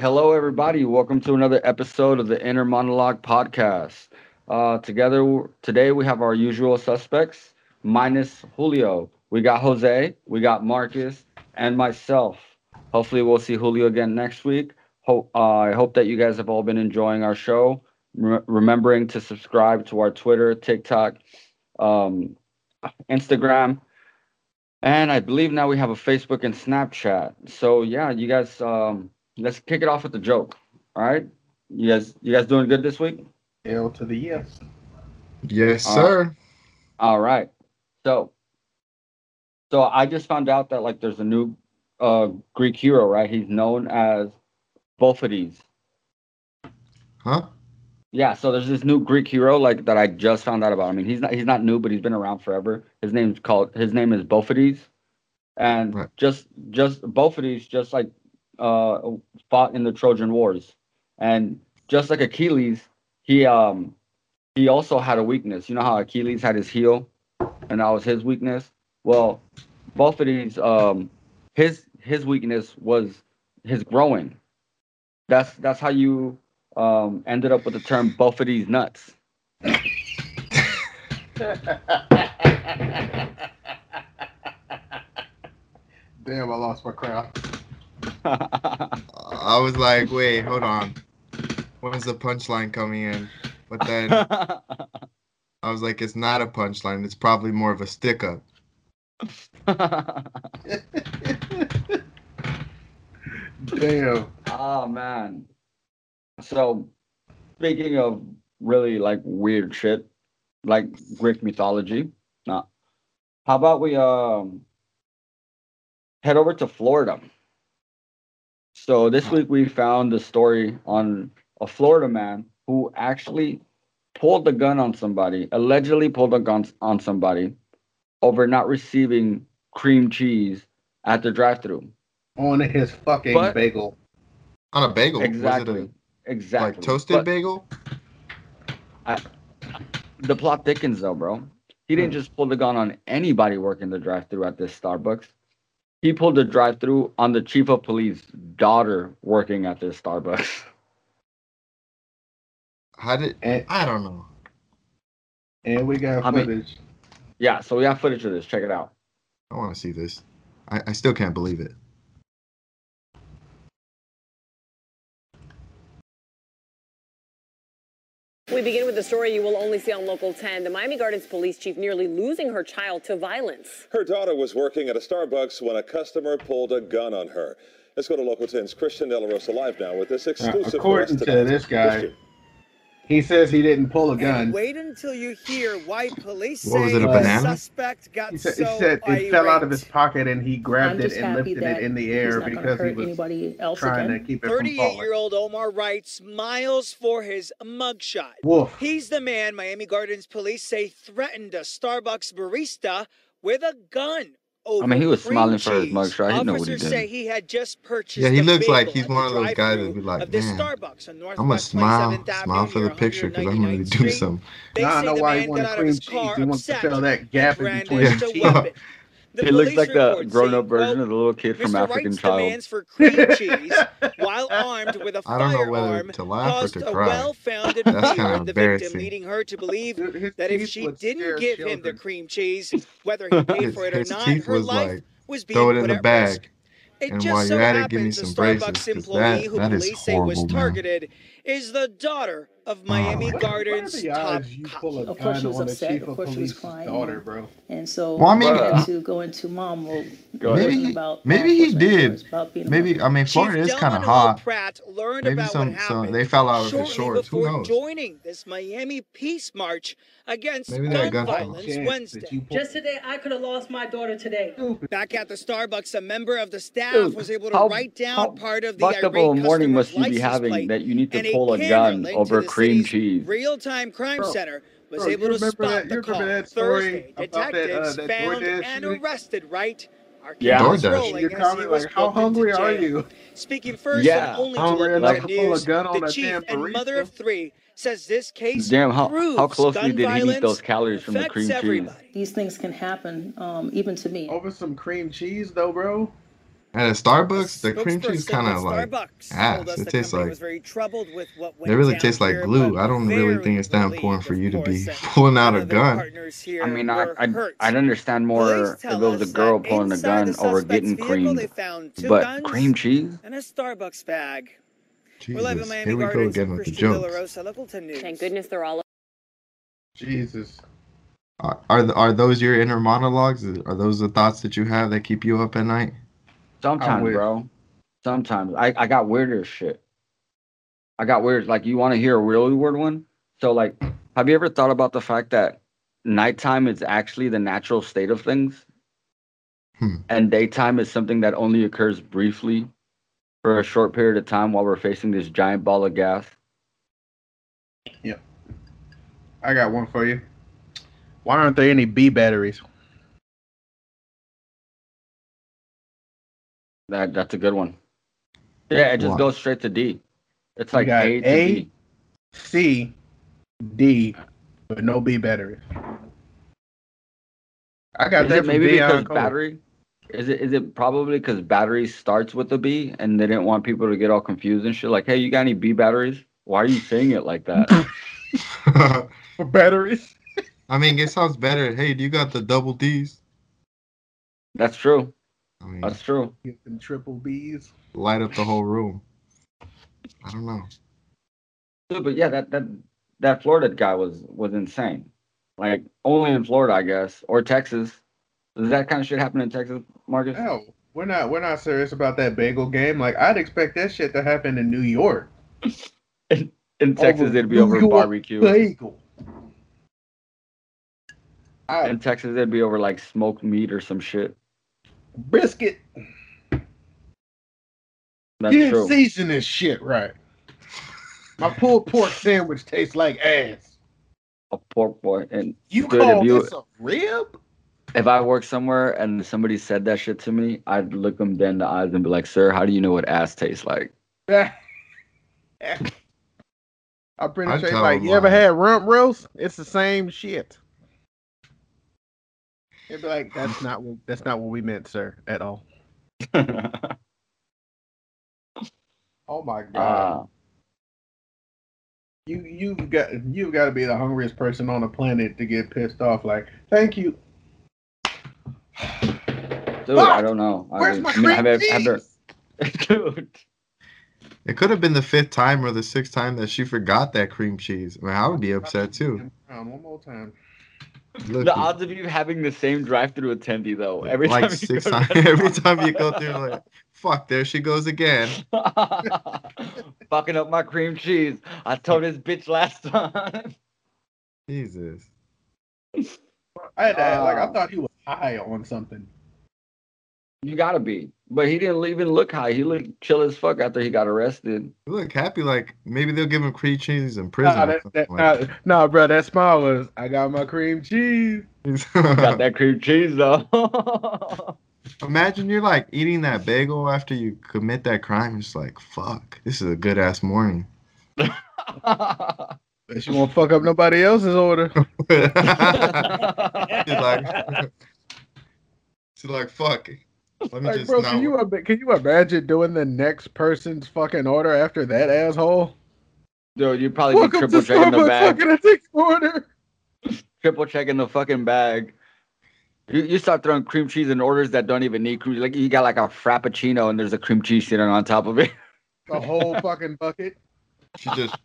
Hello, everybody. Welcome to another episode of the Inner Monologue Podcast. Uh, together today, we have our usual suspects, minus Julio. We got Jose, we got Marcus, and myself. Hopefully, we'll see Julio again next week. Hope, uh, I hope that you guys have all been enjoying our show. Re- remembering to subscribe to our Twitter, TikTok, um, Instagram, and I believe now we have a Facebook and Snapchat. So yeah, you guys, um, let's kick it off with the joke. All right, you guys, you guys doing good this week? L to the yes. Yes, Uh, sir. All right. So, so I just found out that like there's a new uh Greek hero, right? He's known as Bophides. huh? Yeah, so there's this new Greek hero like that I just found out about. I mean, he's not he's not new, but he's been around forever. His name's called his name is Bophides, and Right. just just Bophides just like uh fought in the Trojan Wars, and just like Achilles, he um he also had a weakness. You know how Achilles had his heel, and that was his weakness. Well, Bophides um his his weakness was his growing. That's that's how you um, ended up with the term Bophides nuts. Damn, I lost my crowd. I was like, wait, hold on. When's the punchline coming in? But then I was like, it's not a punchline. It's probably more of a stick up. Damn. oh man. So speaking of really like weird shit, like Greek mythology, nah. How about we um head over to Florida? So this week we found the story on a Florida man who actually pulled the gun on somebody, allegedly pulled a gun on somebody over not receiving cream cheese at the drive-through. On his fucking But- bagel. On a bagel. Exactly. Was it Exactly. like toasted But bagel? the plot thickens though, bro. He didn't Hmm. just pull the gun on anybody working the drive-through at this Starbucks. He pulled the drive-through on the chief of police daughter working at this Starbucks. How did And, I don't know. and we got I mean- footage. Yeah, so we have footage of this. Check it out. I want to see this. I, I still can't believe it. We begin with the story you will only see on Local 10. The Miami Gardens police chief nearly losing her child to violence. Her daughter was working at a Starbucks when a customer pulled a gun on her. Let's go to Local 10's Christian De La Rosa live now with this Uh, exclusive for us according to tonight. this guy, Christian. He says he didn't pull a And gun. wait until you hear why police What was say it, a the banana? suspect got He said, so he said it fell out of his pocket and he grabbed it and lifted it in the air because he was anybody else trying again. to keep it from falling. 38-year-old Omar Wright smiles for his mugshot. Wolf. He's the man Miami Gardens police say threatened a Starbucks barista with a gun. Over I mean, he was cream smiling for his cheese. mugshot. He knew what he Officers did. say he had just purchased. Yeah, he a looks like bagel he's at the one of those guys that'd drive-thru be like, this "Man, Starbucks on I'm gonna Northwest smile, 27th Avenue smile for the picture because I'm gonna do Street. something. They Now I say know the why he man wanted got out of cream his cheese. car He wants to upset fill that gap in and between brandished the a cheese. weapon. The he looks like the grown-up version quote, of the little kid from Mr. African Wright's Child. demands for cream cheese while armed with a I don't know whether firearm to laugh or caused to a cry. well-founded That's fear kinda the victim, leading her to believe his that if she didn't scare give him the cream cheese, whether he paid His, for it or not, teeth her was life like, was being throw it in put the at bag. risk. It And just while so you're at it, give me happens the some braces, Starbucks 'cause employee that- who that is police say was horrible, man. targeted is the daughter of Miami my What- Gardens what the top you cop. pull a Of course she was upset. Of of course she was crying. daughter, bro? And so Well, I mean, we had uh, to go into mom mode. Maybe he- about maybe he did. efforts, about being a Maybe. I mean Chief Florida is kind of hot. Pratt learned Maybe about some what some they fell out of the shorts. Who before knows? joining this Miami peace march against Maybe gun violence Wednesday. that you pull- Just today, I could have lost my daughter today. Back at the Starbucks, a member of the staff Dude, was able to how- write down part of the fucked up irate of a morning must you be having that you need to and pull a gun over cream city's cheese? Real-time crime Bro, center was bro, able to remember spot that- the you remember that story Thursday, about that, uh, detectives that found DoorDash and arrested Wright. Our Yeah. cameras DoorDash. rolling Your comment like, how hungry are you? Speaking first Yeah. and only to Hungry local enough nine to pull a news, gun on the chief damn and mother of three says this case Damn, how proves how closely did he eat those calories from the affects cream cheese? These things can happen, um, even to me. Over some cream cheese, though, bro. At a Starbucks, the cream cheese kind of like Starbucks ah, ass. It tastes like- was very troubled with what they went really down taste like here, glue. I don't really think it's that important for you to be pulling out a gun. I mean, I, I'd. I'd understand more if tell it was a girl pulling a gun over getting vehicle, creamed. They found two But cream cheese? and a Starbucks bag. We're live in Jesus, here we go Gardens. again I'm with the Christian jokes. Rosa, Local 10 News. Thank goodness they're all Jesus. Are are, are those your inner monologues? Are those the thoughts that you have that keep you up at night? Sometimes, bro. Sometimes. I, I got weirder shit. I got weird. Like, you want to hear a really weird one? So, like, have you ever thought about the fact that nighttime is actually the natural state of things? Hmm. And daytime is something that only occurs briefly for a short period of time while we're facing this giant ball of gas? Yep. I got one for you. Why aren't there any B batteries? That That's a good one. Yeah, it just Why? goes straight to D. It's You like got A to A, D. C, D, but no B batteries. I got Is that it maybe Dion because Cole. battery? Is it is it probably because battery starts with a B and they didn't want people to get all confused and shit? Like, hey, you got any B batteries? Why are you saying it like that? for batteries? I mean, it sounds better. Hey, do you got the double D's? That's true. I mean, That's true. Get them triple B's. light up the whole room. I don't know. Dude, but yeah, that that that Florida guy was was insane. Like only in Florida, I guess, or Texas. Does that kind of shit happen in Texas, Marcus? No, we're not. We're not serious about that bagel game. Like I'd expect that shit to happen in New York. In Texas, Over it'd be New over York barbecue. Bagel. I, In Texas, it'd be over like smoked meat or some shit. Brisket. That's you didn't true. season this shit right. My pulled pork sandwich tastes like ass. A pork boy. And You Dude, call if you- this a rib? if I worked somewhere and somebody said that shit to me, I'd look them dead in the eyes and be like, "Sir, how do you know what ass tastes like?" I'm pretty I'd sure. Like, you ever had rump roast? It's the same shit. It'd be like, that's not what that's not what we meant, sir, at all. Oh my god. uh, You you've got you've got to be the hungriest person on the planet to get pissed off. Like, thank you. dude, I don't know. I Where's mean- my I mean, cream have you- have cheese? dude. It could have been the fifth time or the sixth time that she forgot that cream cheese. I mean, I would be upset too. One more time. Look, The odds of you having the same drive-through attendee though, every like time you six go times. to- Every time you go through, like, fuck, there she goes again. fucking up my cream cheese. I told this bitch last time. Jesus. I had to act like I Ah. thought he was high on something. You gotta be, but he didn't even look high. He looked chill as fuck after he got arrested. You look happy, like maybe they'll give him cream cheese in prison. Nah, that, that, like nah, nah, bro, that smile was I got my cream cheese. Got that cream cheese though. Imagine you're like eating that bagel after you commit that crime. It's like, fuck, this is a good ass morning. But she won't fuck up nobody else's order. she's like, she's like, fuck. Let me Like, just bro, can you can you imagine doing the next person's fucking order after that asshole? Dude, you'd probably be Welcome triple to checking the bag. can I take order? Triple checking the fucking bag. You, you start throwing cream cheese in orders that don't even need cream. Cheese. Like you got like a frappuccino and there's a cream cheese sitting on top of it. The whole fucking bucket. She just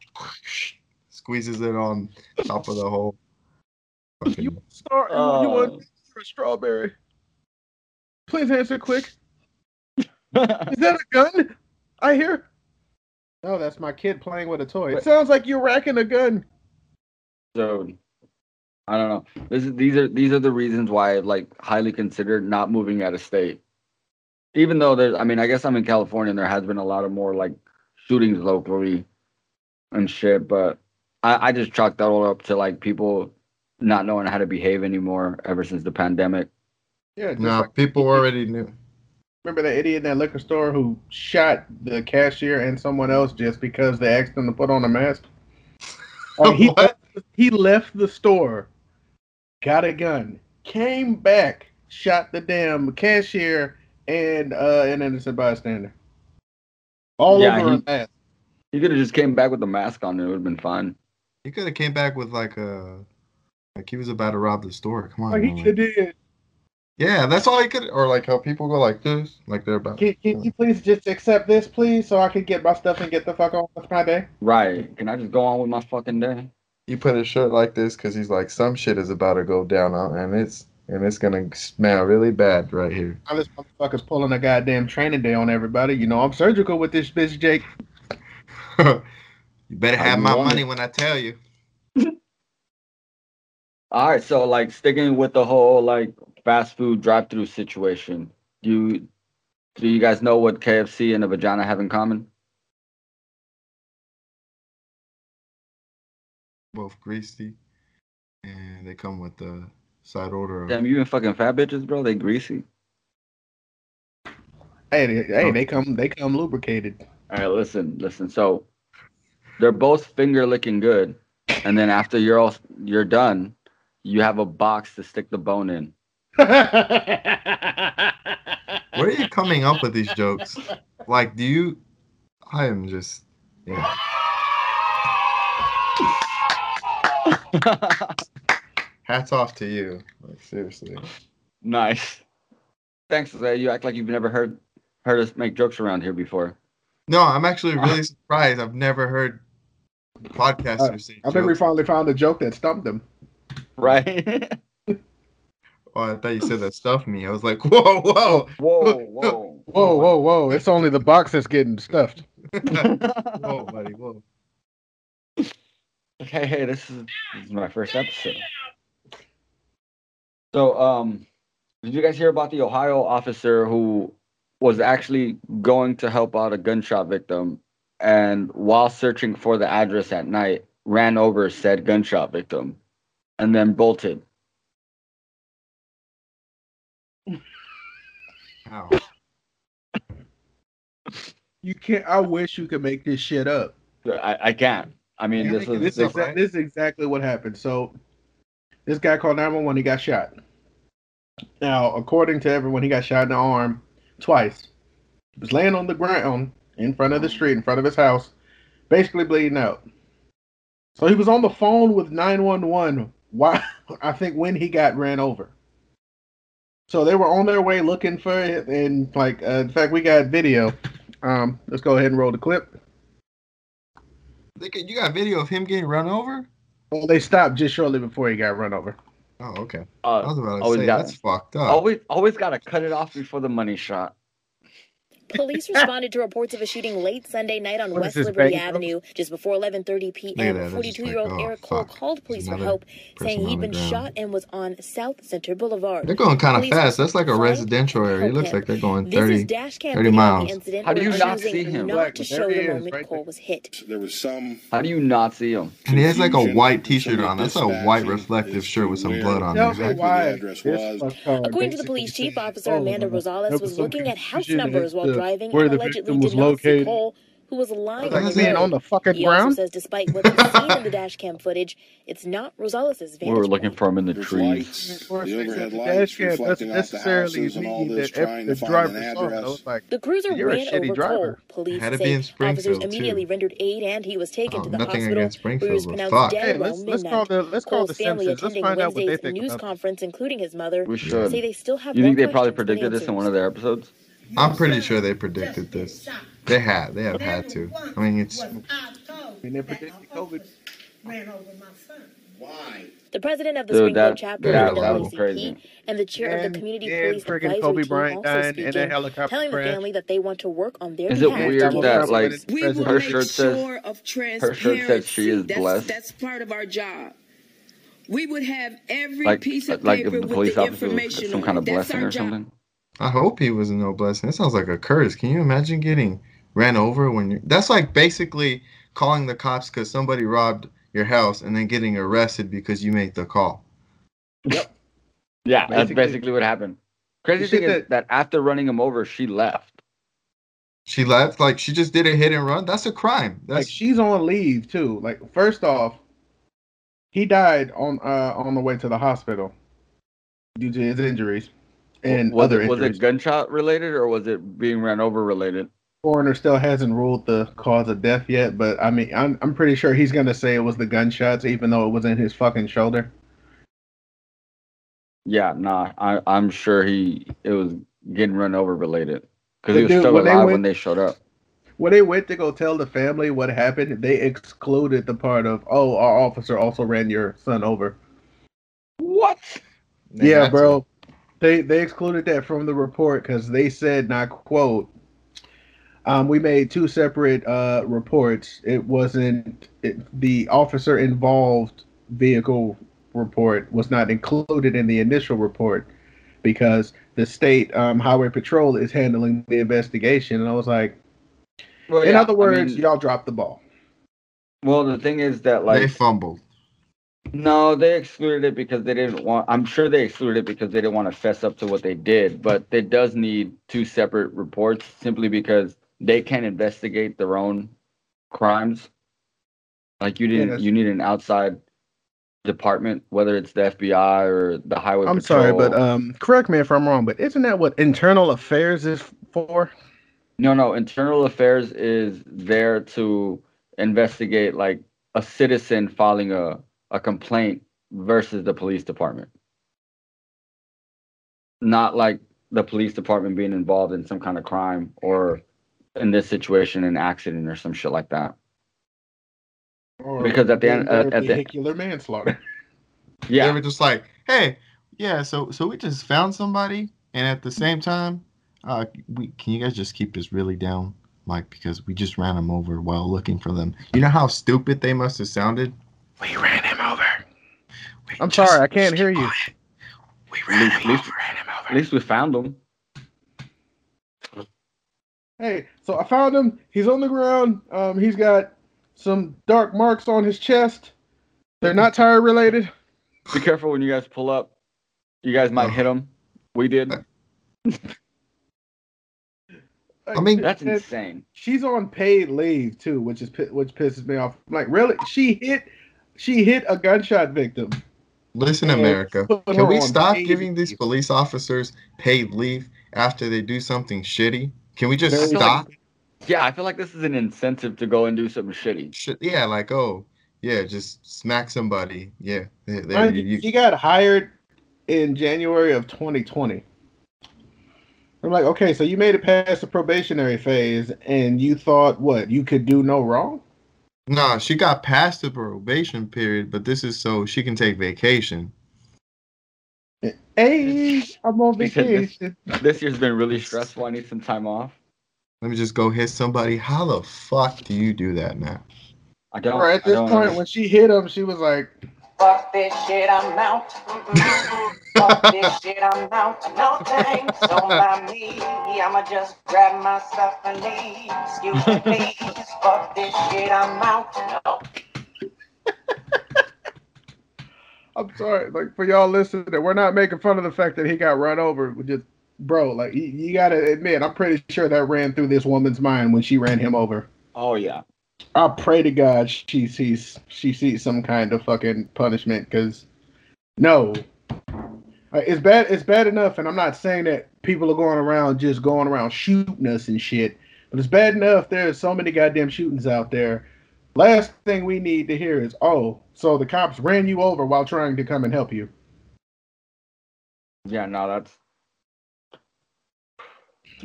squeezes it on top of the whole. You fucking- start. you want uh. a strawberry? Please answer quick. Is that a gun? I hear. No, that's my kid playing with a toy. It sounds like you're racking a gun. So, I don't know. This is these are these are the reasons why I like highly considered not moving out of state. Even though there's, I mean, I guess I'm in California and there has been a lot of more like shootings locally and shit, but I, I just chalked that all up to like people not knowing how to behave anymore ever since the pandemic. Yeah, just No, like- people already knew. remember that idiot in that liquor store who shot the cashier and someone else just because they asked him to put on a mask? Like, he, What? he left the store, got a gun, came back, shot the damn cashier and uh, an innocent bystander. All Yeah, over he- a mask. He could have just came back with a mask on. And it would have been fine. He could have came back with like a like he was about to rob the store. Come on. Like he could have did. Yeah, that's all he could. Or like how people go like this, like they're about. Can, can you please just accept this, please, so I can get my stuff and get the fuck on with my day? Right? Can I just go on with my fucking day? He put his shirt like this because he's like some shit is about to go down, and it's and it's gonna smell really bad right here. Now this motherfucker's pulling a goddamn training day on everybody. You know I'm surgical with this bitch, Jake. you better How have you my money it. when I tell you. All right, so like sticking with the whole like fast food drive-through situation. Do you do you guys know what KFC and a vagina have in common? Both greasy, and they come with the side order. Of, Damn, you even fucking fat bitches, bro. They greasy. Hey, they, hey, oh. they come they come lubricated. All right, listen, listen. So they're both finger licking good, and then after you're all you're done, you have a box to stick the bone in. Where are you coming up with these jokes? Like, do you? I am just. Yeah. Hats off to you. Like seriously. nice. Thanks, Jose. You act like you've never heard heard us make jokes around here before. No, I'm actually really surprised. I've never heard podcasters uh, say I think we finally found a joke that stumped him. Right? Oh, I thought you said that stuffed me. I was like, whoa, whoa, whoa, whoa. Whoa, whoa, whoa! It's only the box that's getting stuffed. whoa, buddy, whoa. Okay, hey, this is, this is my first episode. So, um, did you guys hear about the Ohio officer who was actually going to help out a gunshot victim, and while searching for the address at night, ran over said gunshot victim, and then bolted? Ow. You can't. I wish you could make this shit up. I, I can't. I mean, this is This This is right? this is exactly what happened. So, this guy called 911. He got shot. Now, according to everyone, he got shot in the arm twice. He was laying on the ground in front of the mm. street, in front of his house, basically bleeding out. So he was on the phone with 911. Why? I think when he got ran over. So they were on their way looking for it, and like, uh, in fact, we got video. Um, let's go ahead and roll the clip. You got video of him getting run over? Well, they stopped just shortly before he got run over. Oh, okay. I uh, was about to say got that's fucked up. always always gotta cut it off before the money shot. Police responded to reports of a shooting late Sunday night on What is West Liberty Bang Avenue. Just before 11:30 p.m., at that, that's just 42-year-old like, oh, Eric Cole fuck. called police for help, saying he'd been shot and was on South Center Boulevard. They're going kind of fast. That's like a residential area. It looks like they're going This is 30. dash cam 30 miles. How do you they're not see him? Not Black, to show he the moment right Cole was hit. There was some How do you not see him? And he has like a white t-shirt on. That's a white reflective shirt with some blood on it. me exactly the address was. According to the police chief, Officer Amanda Rosales was was looking at house numbers while to driving where and the allegedly victim was did not see located. Cole, who was lying Like on the road. on the fucking He also ground. says despite what he's seen in the dash cam footage, it's not Rosales' We were looking point. for him in the There's trees. lights, the they overhead the lights dash cam reflecting doesn't off the necessarily houses and all mean this, that trying the to find driver an saw address. was like, The cruiser You're a ran shitty over driver. Cole. Police Had to say be in officers Springfield, immediately too. rendered aid and he was taken Oh, to the nothing hospital against where he Springfield, was pronounced fuck. dead hey, around let's let's call the let's call the family Simpsons. Let's attending find out what they Wednesday's think news conference, including his mother, We should. say they still have You think they probably predicted this in one of their episodes? I'm pretty sure they predicted this. They had. They have had to. I mean, it's I they predicted COVID. Ran over my son. Why? The president of the Dude, Springfield that- chapter that- of the that was crazy. and the chair of the community and police freaking advisory Kobe team Bryant also dying in a speaking, helicopter telling the family that they want to work on their Is it behalf weird to get that, like, We President- will Her shirt says- sure of her shirt says she is transparency. That's, blessed. That's part of our job. We would have every Like, piece of like if paper the with police the officer was information some on kind it. of That's blessing our or job. something. I hope he was no blessing. It sounds like a curse. Can you imagine getting ran over when you That's like basically calling the cops because somebody robbed your house and then getting arrested because you made the call. Yep. Yeah, that's Basically- basically what happened. Crazy thing is that- that after running him over, she left. She left. Like she just did a hit and run. That's a crime. Like she's on leave too. Like first off, he died on uh on the way to the hospital due to his injuries, and was other it, was injuries. it gunshot related or was it being ran over related? Coroner still hasn't ruled the cause of death yet, but I mean, I'm I'm pretty sure he's gonna say it was the gunshots, even though it was in his fucking shoulder. Yeah, nah. I I'm sure he it was getting run over related because he was dude, still when they alive went- when they showed up. When they went to go tell the family what happened, they excluded the part of, "Oh, our officer also ran your son over." What? They yeah, had bro. They they excluded that from the report because they said, not quote, um, we made two separate uh, reports. It wasn't it, the officer involved vehicle report was not included in the initial report because the state um, highway patrol is handling the investigation. And I was like, Well, in yeah, other I words, mean, y'all dropped the ball. well, the thing is that like they fumbled. No, they excluded it because they didn't want. I'm sure they excluded it because they didn't want to fess up to what they did. But it does need two separate reports simply because they can't investigate their own crimes. Like you didn't, Yes. you need an outside department, whether it's the FBI or the highway. I'm patrol. sorry, but um, correct me if I'm wrong, but isn't that what internal affairs is for? No, no. Internal affairs is there to investigate like a citizen filing a, a complaint versus the police department. Not like the police department being involved in some kind of crime or in this situation an accident or some shit like that. Or Because at the end- their at- at the- vehicular manslaughter. They Yeah. were just like, hey, yeah, so so we just found somebody, and at the same time, uh, we can you guys just keep this really down, like because we just ran them over while looking for them. You know how stupid they must have sounded. We ran him over. We I'm just- sorry, I can't hear you. We At ran least, him least- over. Ran him at least we found him. Hey, so I found him. He's on the ground. Um, he's got some dark marks on his chest. They're not tire related. Be careful when you guys pull up. You guys might hit him. We did. I mean- That's insane. she's on paid leave too, which is which pisses me off. I'm like, really? She hit, she hit a gunshot victim. Listen, America, can we stop paid giving these police officers paid leave after they do something shitty? Can we just Very- stop? Yeah, I feel like this is an incentive to go and do something shitty. Shit, yeah, like oh, yeah, just smack somebody. Yeah, there, there, Mind you, you, you- She got hired in January of 2020. I'm like, okay, so you made it past the probationary phase, and you thought what? You could do no wrong? No, she got past the probation period, but this is so she can take vacation. Hey, I'm on Because this- vacation. This year's been really stressful. I need some time off. Let me just go hit somebody. How the fuck do you do that, man? I don't. Or at this don't point, when she hit him, she was like, Fuck this shit, I'm out. Fuck this shit, I'm out. No thanks, don't mind me. I'ma just grab my stuff and leave. Excuse me, please. Fuck this shit, I'm out. No. I'm sorry, like for y'all listening, that we're not making fun of the fact that he got run over. We just, bro, like you, you gotta admit, I'm pretty sure that ran through this woman's mind when she ran him over. Oh yeah. I pray to God she sees she sees some kind of fucking punishment because no, Uh, it's bad. It's bad enough, and I'm not saying that people are going around just going around shooting us and shit, but it's bad enough. There's so many goddamn shootings out there. Last thing we need to hear is, oh, so the cops ran you over while trying to come and help you. Yeah. No, that's.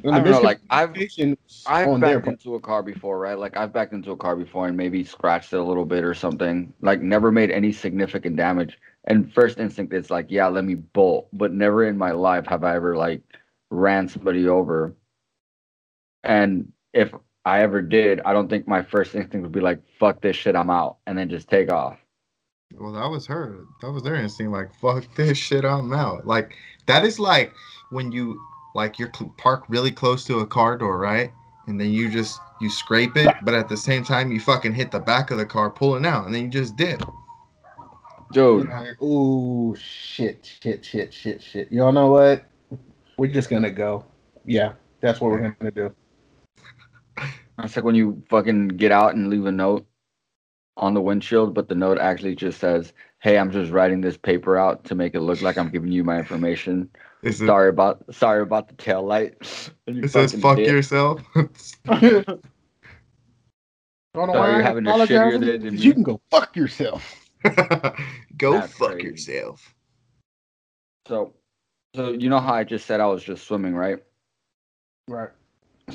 And I the don't know. Like I've miscommunication I've on their backed into a car before, right? Like I've backed into a car before and maybe scratched it a little bit or something. Like never made any significant damage. And first instinct is like, yeah, let me bolt. But never in my life have I ever like ran somebody over. And if I ever did, I don't think my first instinct would be like, fuck this shit, I'm out, and then just take off. Well, that was her. That was their instinct. Like, fuck this shit, I'm out. Like, that is like when you like you're cl- parked really close to a car door, right? And then you just you scrape it, but at the same time you fucking hit the back of the car pulling out, and then you just dip. Dude, Like, Ooh, shit, shit, shit, shit, shit. Y'all know what? We're just gonna go. Yeah, that's what we're gonna do. it's like when you fucking get out and leave a note on the windshield, but the note actually just says, "Hey, I'm just writing this paper out to make it look like I'm giving you my information. Is it, Sorry about sorry about the tail light." And you it says fuck dick. yourself. Don't know So why you're having a shittier apologizing, day than 'cause You can go fuck yourself. Go That's fuck crazy. yourself. So, so you know how I just said I was just swimming, right? Right.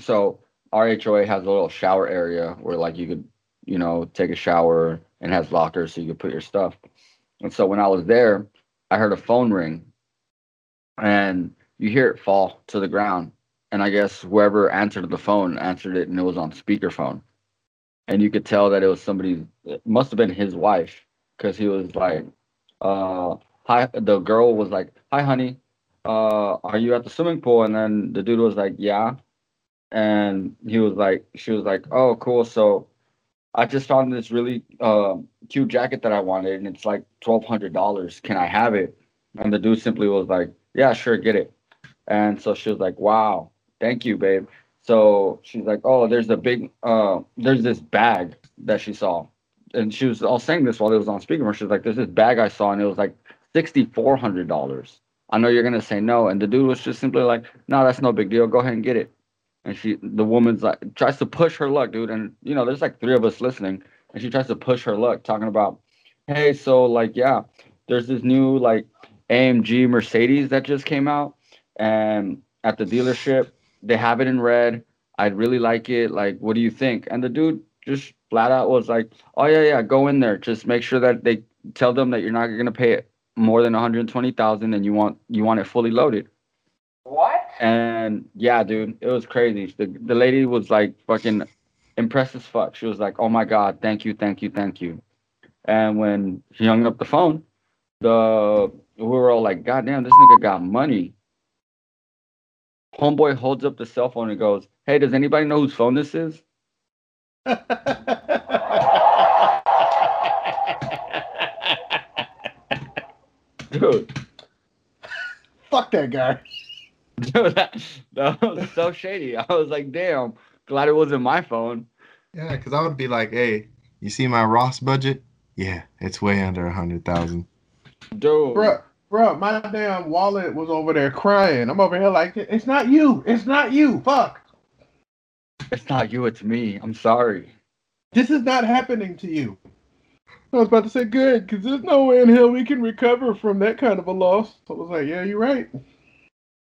So our HOA has a little shower area where like you could, you know, take a shower and has lockers so you can put your stuff. And so when I was there, I heard a phone ring and you hear it fall to the ground. And I guess whoever answered the phone answered it and it was on speakerphone. And you could tell that it was somebody, it must have been his wife because he was like, uh, hi, the girl was like, hi, honey, uh, are you at the swimming pool? And then the dude was like, yeah and he was like she was like oh cool so i just found this really uh, cute jacket that i wanted and it's like $1200 can i have it? And the dude simply was like yeah sure get it. And so she was like wow thank you babe. So she's like oh there's a big uh there's this bag that she saw. And she was all saying this while it was on speaker she was like there's this bag i saw and it was like $6400 i know you're gonna say no and the dude was just simply like no that's no big deal. Go ahead and get it and she the woman's like tries to push her luck dude. And you know there's like three of us listening. And she tries to push her luck talking about hey so like yeah there's this new like amg mercedes that just came out. And at the dealership they have it in red. I'd really like it. Like what do you think? And the dude just flat out was like oh yeah yeah go in there. Just make sure that they tell them that you're not going to pay it more than 120000 and you want you want it fully loaded. What? And yeah, dude, it was crazy. The the lady was like fucking impressed as fuck. She was like, "Oh my god, thank you, thank you, thank you." And when she hung up the phone, the we were all like, "God damn, this nigga got money." Homeboy holds up the cell phone and goes, "Hey, does anybody know whose phone this is?" Dude, Fuck that guy. Dude, that, that was so shady. I was like, "Damn, glad it wasn't my phone." Yeah, because I would be like, hey, you see my Ross budget? Yeah, it's way under a hundred thousand. Dude, Bruh, bruh, my damn wallet was over there crying. I'm over here like, it's not you. It's not you. Fuck. it's not you, it's me. I'm sorry. This is not happening to you. I was about to say good, because there's no way in hell we can recover from that kind of a loss. I was like, yeah, you're right.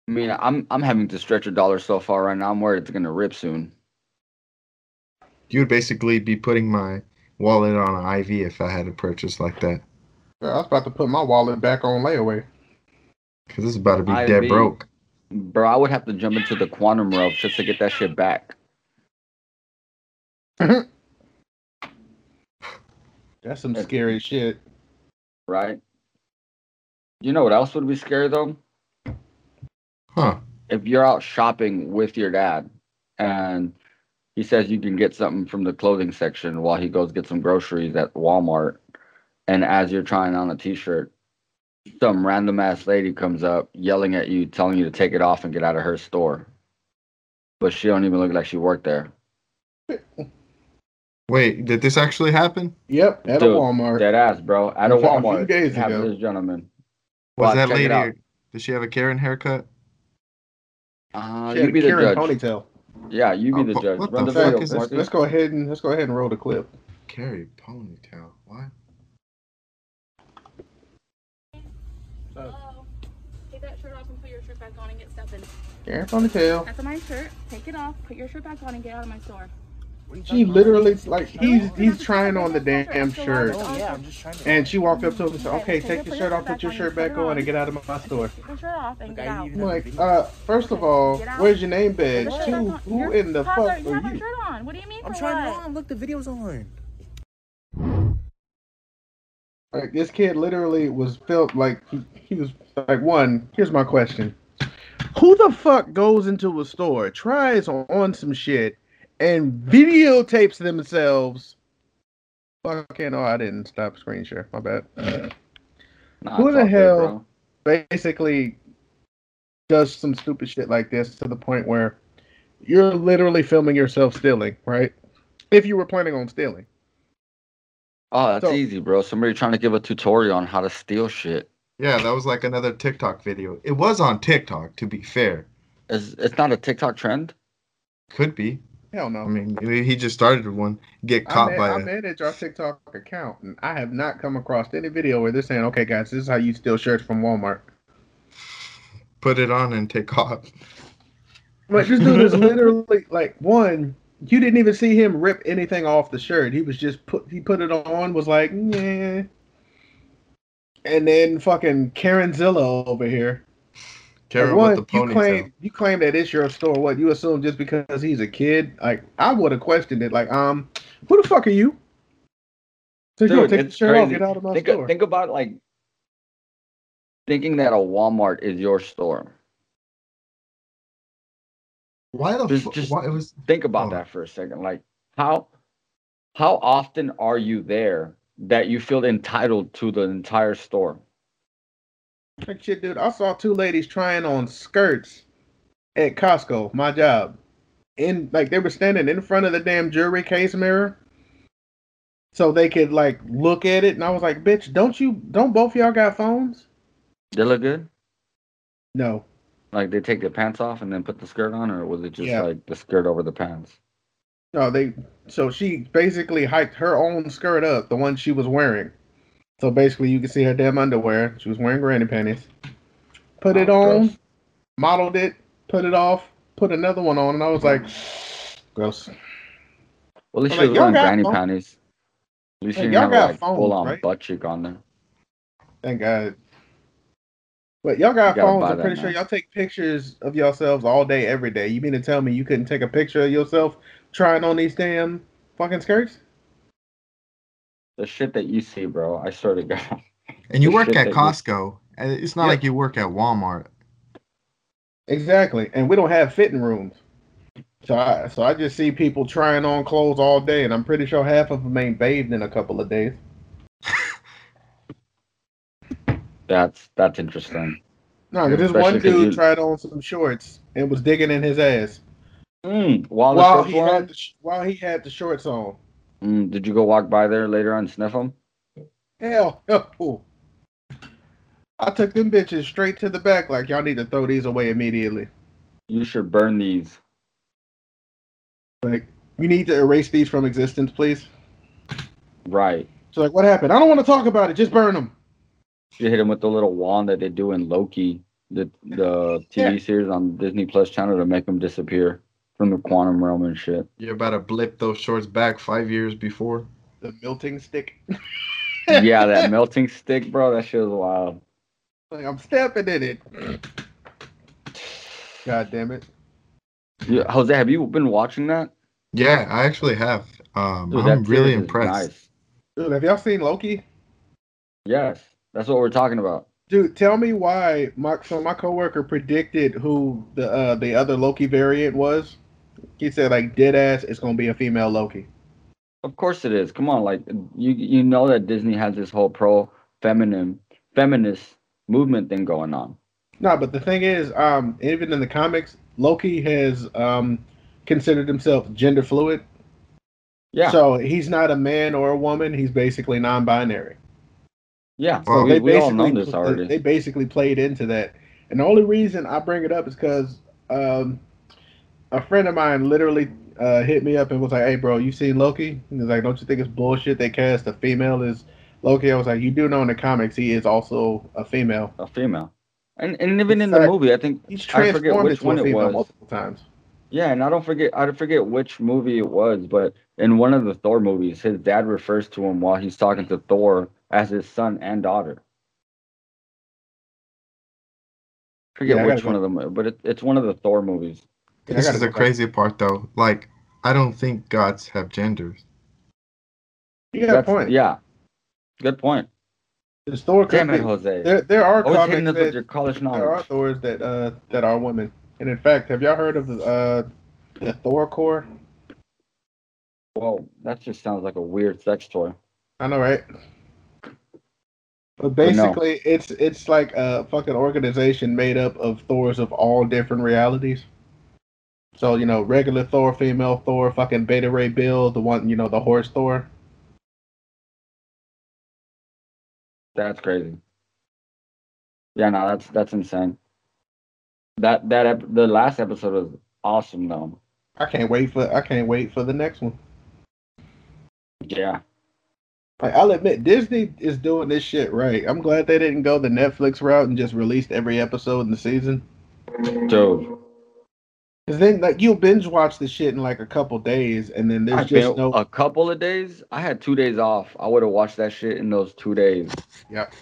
I mean, I'm I'm having to stretch a dollar so far right now. I'm worried it's gonna rip soon. You would basically be putting my wallet on an IV if I had a purchase like that. I was about to put my wallet back on layaway. Because it's about to be IV. dead broke. Bro, I would have to jump into the quantum realm just to get that shit back. That's some scary shit. Right? You know what else would be scary though? Huh. If you're out shopping with your dad and he says you can get something from the clothing section while he goes get some groceries at Walmart and as you're trying on a t-shirt some random ass lady comes up yelling at you telling you to take it off and get out of her store but she don't even look like she worked there Wait, did this actually happen? Yep, at Dude, a Walmart. Dead ass, bro. At a In fact, a few Walmart. days happened ago. this gentleman. Was Watch, that check out. lady? Did she have a Karen haircut? Uh, you be the Karen judge. ponytail. Yeah, you be Oh, the but judge. Run the the, video. Let's. Marcus. let's go ahead and let's go ahead and roll the clip. Carrie ponytail. What? Hello. Take that shirt off and put your shirt back on and get stepping. Karen ponytail. That's my shirt. Take it off. Put your shirt back on and get out of my store. She literally like he's he's trying on the damn shirt, Oh, yeah, I'm just trying and she walked up to him and said, "Okay, take your shirt off, put your shirt back on, and get out of my store." Shirt off and get out. I'm like, uh, first of all, where's your name badge? Put your Two, shirt on. who in the Tyler, fuck you have are my you? shirt on. What do you mean I'm trying what? on. Look, the video's on. Like this kid literally was felt like he, he was like one. Here's my question: Who the fuck goes into a store, tries on some shit, and videotapes themselves? Fucking oh, I didn't stop screen share. My bad. Nah, Who the all good, hell basically does some stupid shit like this to the point where you're literally filming yourself stealing, right? If you were planning on stealing. Oh, that's So- easy, bro. Somebody trying to give a tutorial on how to steal shit. Yeah, that was like another TikTok video. It was on TikTok, to be fair. Is it's not a TikTok trend? Could be. Hell no. I mean, he just started one. Get caught man- by I a manage our TikTok account, and I have not come across any video where they're saying, "Okay, guys, this is how you steal shirts from Walmart." put it on and take off. Like this dude is literally like one. You didn't even see him rip anything off the shirt. He was just put. He put it on. Was like, yeah. And then fucking Karen Zilla over here. Karen Like, one, with the you ponytail. claim you claim that it's your store. What you assume just because he's a kid? Like I would have questioned it. Like, um, who the fuck are you? So you gonna Dude, take the it's shirt off, crazy. get out of my Think, store. think about like thinking that a Walmart is your store. Why the Just, fu- just why it was think about oh. that for a second. Like how how often are you there that you feel entitled to the entire store? Like shit, dude. I saw two ladies trying on skirts at Costco, my job. In like they were standing in front of the damn jewelry case mirror. So they could like look at it. And I was like, bitch, don't you don't both y'all got phones? They look good. No. Like they take their pants off and then put the skirt on, or was it just Yeah. like the skirt over the pants? No, they so she basically hiked her own skirt up, the one she was wearing. So basically you can see her damn underwear. She was wearing granny panties. Put it Oh, on, gross. modeled it, put it off, put another one on, and I was like, gross. Well, at least she like, was wearing granny phones? panties. At least Like, she didn't y'all have got like phones, full on right? butt cheek on there. Thank God. But y'all got You phones. I'm that, pretty sure man. y'all take pictures of yourselves all day, every day. You mean to tell me you couldn't take a picture of yourself trying on these damn fucking skirts? The shit that you see, bro. I swear to God. and you work at that you- Costco. and It's not Yeah. like you work at Walmart. Exactly. And we don't have fitting rooms. So I so I just see people trying on clothes all day, and I'm pretty sure half of them ain't bathed in a couple of days. That's that's interesting. No, 'cause this one dude you- tried on some shorts and was digging in his ass Mm, while the while he had the, sh- while he had the shorts on. Mm, did you go walk by there later on and sniff them? Hell no. I took them bitches straight to the back like y'all need to throw these away immediately. You should burn these. Like you need to erase these from existence, please. Right. So like what happened? I don't want to talk about it, just burn them. You hit him with the little wand that they do in Loki, the the TV Yeah. series on Disney Plus channel to make them disappear from the quantum realm and shit. You're about to blip those shorts back five years before. The melting stick. yeah, that melting stick, bro. That shit was wild. Like I'm stepping in it. God damn it. Yeah, Jose, have you been watching that? Yeah, I actually have. Um, Dude, I'm really impressed. Nice. Dude, have y'all seen Loki? Yes, that's what we're talking about. Dude, tell me why my so my coworker predicted who the uh, the other Loki variant was. He said like dead ass it's gonna be a female Loki. Of course it is. Come on, like you you know that Disney has this whole pro feminine feminist movement thing going on. No, but the thing is, um, even in the comics, Loki has um considered himself gender fluid. Yeah, So he's not a man or a woman. He's basically non-binary. yeah. So we, they we all know this already. They basically played into that, and the only reason I bring it up is because um, a friend of mine literally uh, hit me up and was like, "Hey, bro, you seen Loki?" And he's like, "Don't you think it's bullshit they cast a female as Loki?" I was like, "You do know in the comics he is also a female. a female. And and even in the movie, I think He's I forget transformed which into one a it female was. multiple times." Yeah, and I don't forget I don't forget which movie it was, but in one of the Thor movies, his dad refers to him while he's talking to Thor as his son and daughter. Forget Yeah, which one of them, but it, it's one of the Thor movies. Yeah, I This is the back. crazy part, though. Like, I don't think gods have genders. You got a point. Yeah, good point. The Thor Damn it, Jose. There, there are Always comics hitting with that your college knowledge. there are. Thors that uh that are women, and in fact, have y'all heard of the uh the Thor Corps? Whoa, that just sounds like a weird sex toy. I know, right? But But no. basically, it's it's like a fucking organization made up of Thors of all different realities. So you know, regular Thor, female Thor, fucking Beta Ray Bill, the one you know, the horse Thor. That's crazy. Yeah, no, that's that's insane. That that ep- the last episode was awesome though. I can't wait for I can't wait for the next one. Yeah. Like I'll admit, Disney is doing this shit right. I'm glad they didn't go the Netflix route and just released every episode in the season. Dude. Cause then like you'll binge watch the shit in like a couple days, and then there's I just no. a couple of days. I had two days off. I would have watched that shit in those two days. Yep.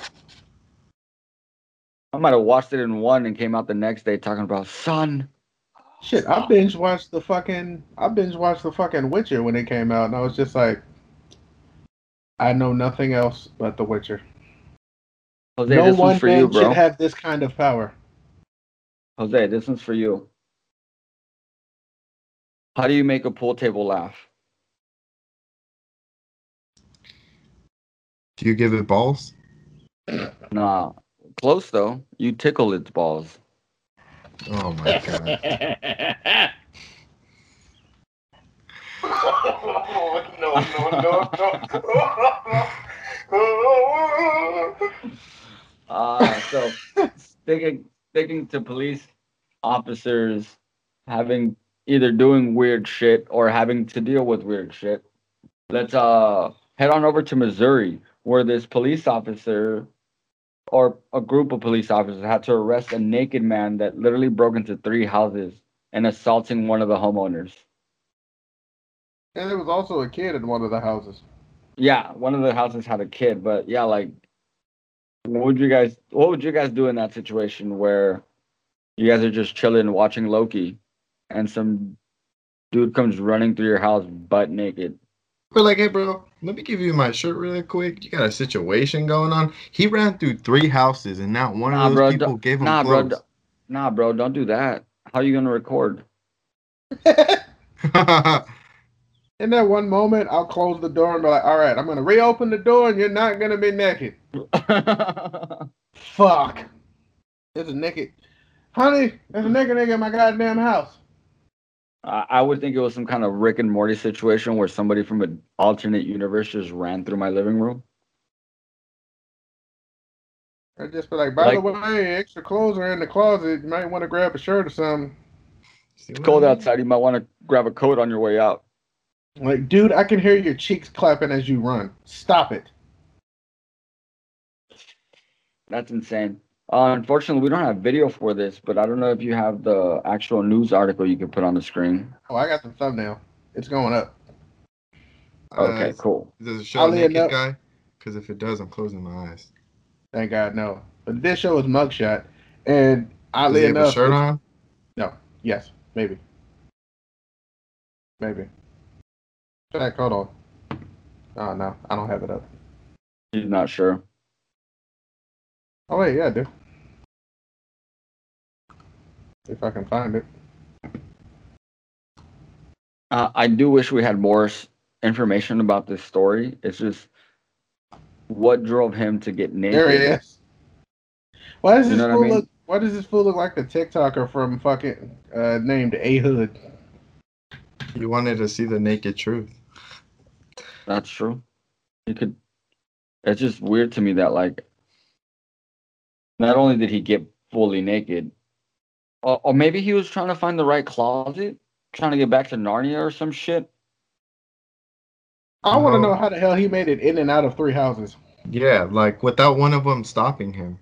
I might have watched it in one and came out the next day talking about son. Shit, I binge watched the fucking I binge watched the fucking Witcher when it came out, and I was just like, I know nothing else but The Witcher. Jose, no this one one's for man you, bro. should have this kind of power. Jose, this one's for you. How do you make a pool table laugh? Do you give it balls? Nah, close though. You tickle its balls. Oh my god. no, no, no, no. Uh, so sticking sticking to police officers having either doing weird shit or having to deal with weird shit. Let's uh head on over to Missouri where this police officer or a group of police officers had to arrest a naked man that literally broke into three houses and assaulting one of the homeowners. And there was also a kid in one of the houses. Yeah, one of the houses had a kid, but yeah, like what would you guys what would you guys do in that situation where you guys are just chilling watching Loki and some dude comes running through your house butt naked? We're like, hey, bro, let me give you my shirt really quick. You got a situation going on. He ran through three houses, and not one Nah, of those bro, people gave him nah, bro, clothes. d- nah, bro, don't do that. How are you gonna record? In that one moment, I'll close the door and be like, all right, I'm going to reopen the door and you're not going to be naked. Fuck. There's a naked. Honey, there's a naked nigga in my goddamn house. I I would think it was some kind of Rick and Morty situation where somebody from an alternate universe just ran through my living room. I'd just be like, by the way, extra clothes are in the closet. You might want to grab a shirt or something. It's cold outside. You might want to grab a coat on your way out. Like, dude, I can hear your cheeks clapping as you run. Stop it. That's insane. Uh, unfortunately, we don't have video for this, but I don't know if you have the actual news article you could put on the screen. Oh, I got the thumbnail. It's going up. Okay, Uh, cool. Does it show Oddly naked enough- guy? Because if it does, I'm closing my eyes. Thank God, no. But this show is mugshot. And Does oddly he have enough. a shirt on? No. Yes. Maybe. Maybe. Check. Hold on. Oh no, I don't have it up. He's not sure. Oh wait, yeah, I do. If I can find it. Uh, I do wish we had more information about this story. It's just what drove him to get naked. There he is. Why does You this know what I fool mean? look? Why does this fool look like the TikToker from fucking uh, named A Hood? You wanted to see the naked truth. That's true. You could. It's just weird to me that like, not only did he get fully naked, or, or maybe he was trying to find the right closet, trying to get back to Narnia or some shit. I want to know how the hell he made it in and out of three houses. Yeah, like without one of them stopping him.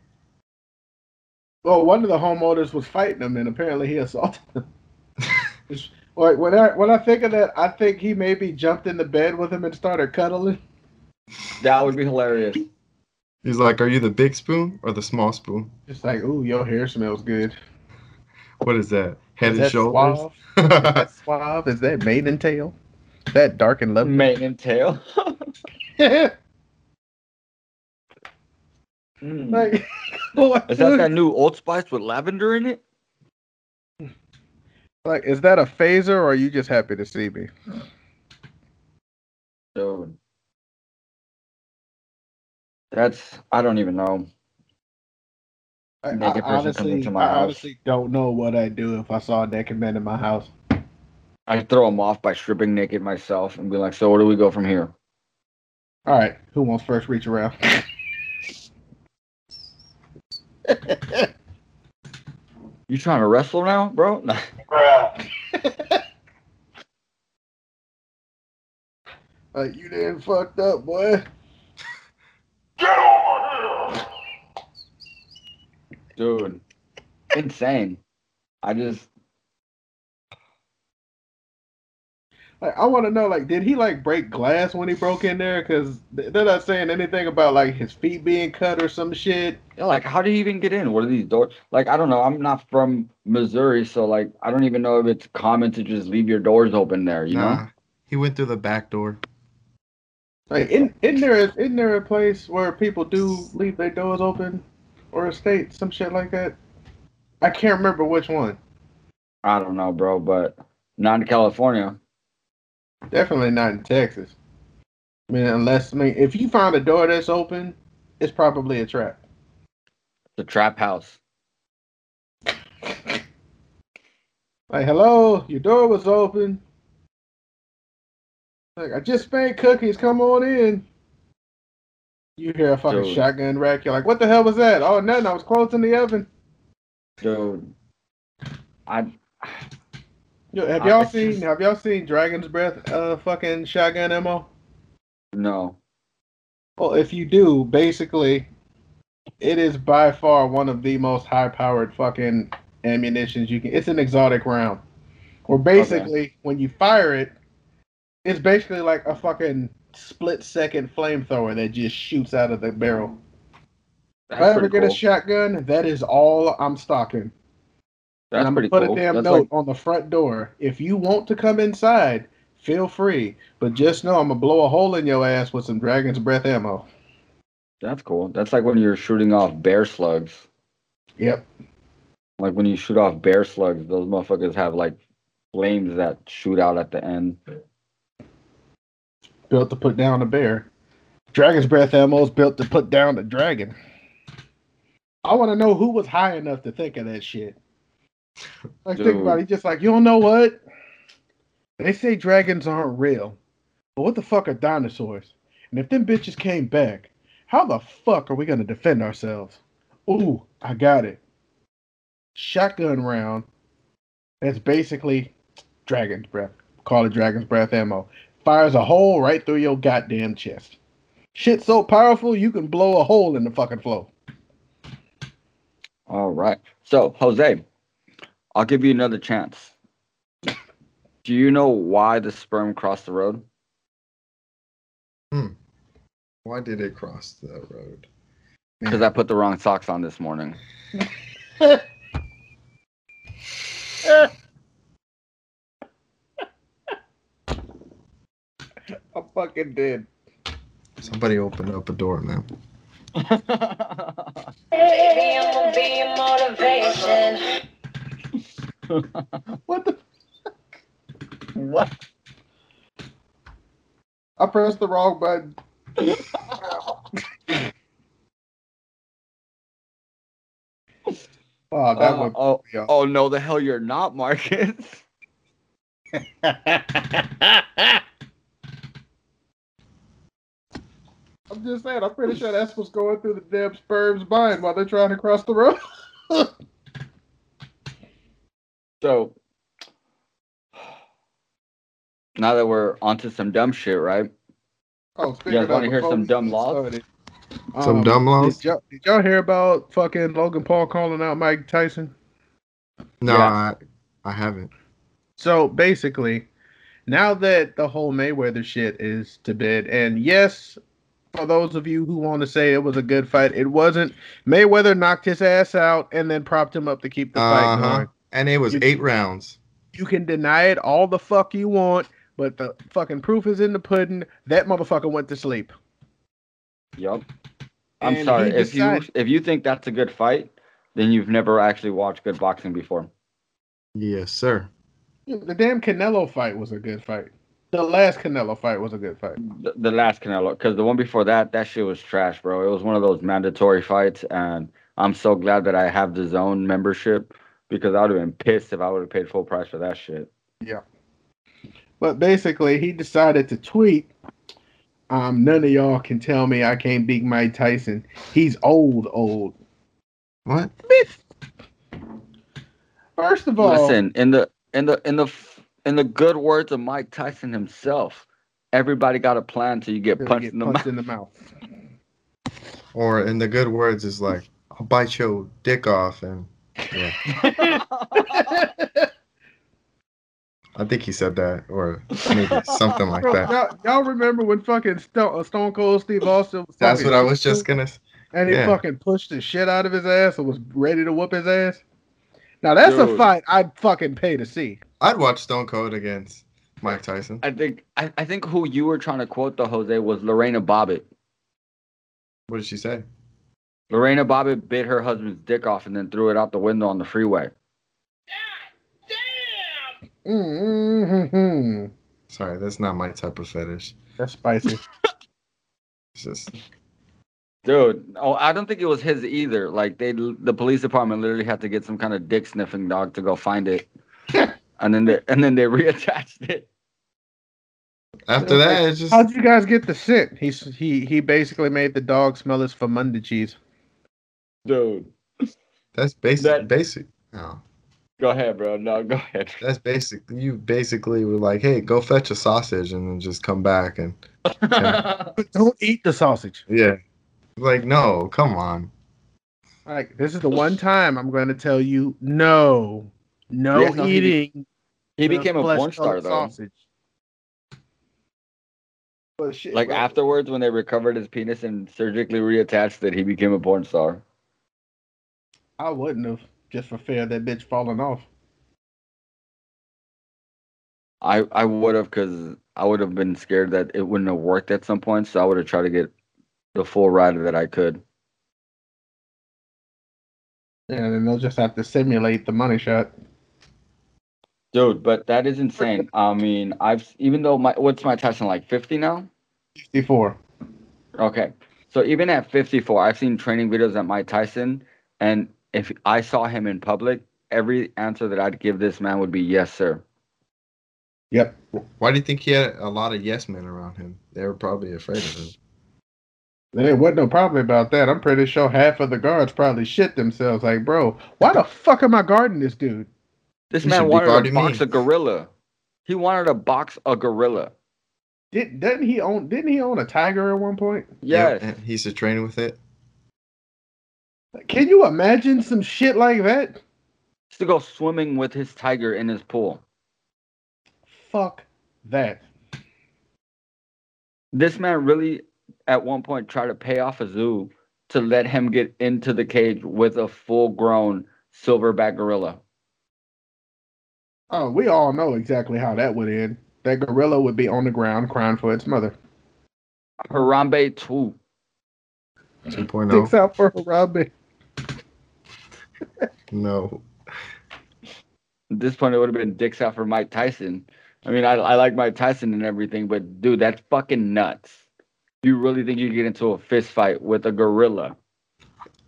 Well, one of the homeowners was fighting him, and apparently he assaulted him. Like when I when I think of that, I think he maybe jumped in the bed with him and started cuddling. That would be hilarious. He's like, "Are you the big spoon or the small spoon? Just like, ooh, your hair smells good. What is that? Head Is and that shoulders." suave? Is that suave? Is that maiden tail? That dark and lovely? Mane and tail. like, Mm. what? Is that that new Old Spice with lavender in it? like, is that a phaser, or are you just happy to see me? Dude. That's I don't even know. I, I Naked person comes honestly, into my I house. honestly don't know what I'd do if I saw a naked man in my house. I throw him off by stripping naked myself and be like, "So where do we go from here?" All right, who wants first reach around? You trying to wrestle now, bro? Like uh, you done fucked up, boy. Dude, insane. I just Like I want to know, like, did he like break glass when he broke in there? Because they're not saying anything about like his feet being cut or some shit. Yeah, like how do you even get in? What are these doors? Like I don't know. I'm not from Missouri, so like I don't even know if it's common to just leave your doors open there. You Nah, know? he went through the back door. Like, in in there isn't there a place where people do leave their doors open, or a state, some shit like that? I can't remember which one. I don't know, bro, but not in California. Definitely not in Texas. I mean, unless I mean, if you find a door that's open, it's probably a trap. The trap house. Like, hello, your door was open. Like, I just made cookies. Come on in. You hear a fucking Dude. shotgun rack. You're like, what the hell was that? Oh, nothing. I was closing the oven. Dude. I Yo, have y'all it's seen? just- Have y'all seen Dragon's Breath? Uh, fucking shotgun ammo. no. Well, if you do, basically, it is by far one of the most high-powered fucking ammunitions you can. It's an exotic round, where basically when you fire it, it's basically like a fucking split-second flamethrower that just shoots out of the barrel. That's if I ever get a shotgun, that is all I'm stocking. That's and I'm pretty gonna put cool. a damn That's note like on the front door. If you want to come inside, feel free. But just know I'm gonna blow a hole in your ass with some Dragon's Breath ammo. that's cool. That's like when you're shooting off bear slugs. Yep. Like when you shoot off bear slugs, those motherfuckers have like flames that shoot out at the end. Built to put down a bear. Dragon's breath ammo is built to put down a dragon. I want to know who was high enough to think of that shit. Like think about it. Just like, you don't know what? They say dragons aren't real, but what the fuck are dinosaurs? And if them bitches came back, how the fuck are we gonna defend ourselves? Ooh, I got it. Shotgun round. That's basically dragon's breath. Call it dragon's breath ammo fires a hole right through your goddamn chest. Shit so powerful you can blow a hole in the fucking floor. All right. So, Jose, I'll give you another chance. Do you know why the sperm crossed the road? Hmm. Why did it cross the road? Because I put the wrong socks on this morning. I fucking did. Somebody opened up a door, man. Baby, I'm gonna be your motivation. What the? Fuck? What? I pressed the wrong button. oh, that Uh, one. oh, yeah. oh no, the hell you're not, Marcus. I'm just saying. I'm pretty sure that's what's going through the damn sperm's mind while they're trying to cross the road. So now that we're onto some dumb shit, right? Oh, You guys want to hear some dumb laws? Some dumb laws? Um, Did y'all, did y'all hear about fucking Logan Paul calling out Mike Tyson? No, Yeah. I, I haven't. So basically, now that the whole Mayweather shit is to bed, and yes, for those of you who want to say it was a good fight, it wasn't. Mayweather knocked his ass out and then propped him up to keep the fight Uh-huh. going. And it was You- eight rounds. You can deny it all the fuck you want, but the fucking proof is in the pudding. That motherfucker went to sleep. Yup. I'm And sorry he if you if you think that's a good fight, then you've never actually watched good boxing before. Yes, sir. The damn Canelo fight was a good fight. The last Canelo fight was a good fight. The, the last Canelo, because the one before that, that shit was trash, bro. It was one of those mandatory fights, and I'm so glad that I have the zone membership because I would have been pissed if I would have paid full price for that shit. Yeah. But basically, he decided to tweet. Um, none of y'all can tell me I can't beat Mike Tyson. He's old, old. What? First of all, Listen, in the in the in the f- in the good words of Mike Tyson himself, everybody got a plan till you get gonna punched get in the punched mouth. in the mouth. Or in the good words is like, I'll bite your dick off, and yeah, I think he said that, or maybe something like that. Y'all, y'all remember when fucking Stone, uh, Stone Cold Steve Austin was That's what I was just gonna. s- and he yeah. fucking pushed the shit out of his ass and was ready to whoop his ass. Now that's a fight I'd fucking pay to see. I'd watch Stone Cold against Mike Tyson. I think I, I think who you were trying to quote the Jose was Lorena Bobbitt. What did she say? Lorena Bobbitt bit her husband's dick off and then threw it out the window on the freeway. Mm-hmm. Sorry, that's not my type of fetish. That's spicy. It's just Dude, oh, I don't think it was his either. Like they, the police department literally had to get some kind of dick sniffing dog to go find it, and then they, and then they reattached it. after that, it's just How'd you guys get the scent? He he he basically made the dog smell his famunda cheese. Dude, that's basic. that- basic. No, go ahead, bro. No, go ahead. that's basic. You basically were like, "Hey, go fetch a sausage and then just come back." And But don't eat the sausage. yeah, like no, come on. Like this is the one time I'm going to tell you no, no Yeah, no, he be- eating. he the became a porn star though. Sausage. But shit, Like bro. afterwards, when they recovered his penis and surgically reattached it, he became a porn star. I wouldn't have just for fear of that bitch falling off. I I would have because I would have been scared that it wouldn't have worked at some point. So I would have tried to get the full rider that I could. Yeah, and then they'll just have to simulate the money shot. Dude, but that is insane. I mean, I've even though my what's Mike Tyson like fifty now? 64. Okay, so even at fifty four, I've seen training videos at Mike Tyson, and if I saw him in public, every answer that I'd give this man would be yes, sir. Yep. Why do you think he had a lot of yes men around him? They were probably afraid of him. There wasn't no problem about that. I'm pretty sure half of the guards probably shit themselves. Like, bro, why the fuck am I guarding this dude? This He man should wanted to box me. a gorilla. He wanted to box a gorilla. Did doesn't he own? Didn't he own a tiger at one point? Yes. Yep, and he used with it. Can you imagine some shit like that? Just to go swimming with his tiger in his pool. Fuck that. This man really, at one point, try to pay off a zoo to let him get into the cage with a full grown silverback gorilla. Oh, we all know exactly how that would end. That gorilla would be on the ground crying for its mother. Harambe 2. 2.0. Dicks out for Harambe. No. At this point, it would have been dicks out for Mike Tyson. I mean, I, I like Mike Tyson and everything, but dude, that's fucking nuts. You really think you could get into a fist fight with a gorilla?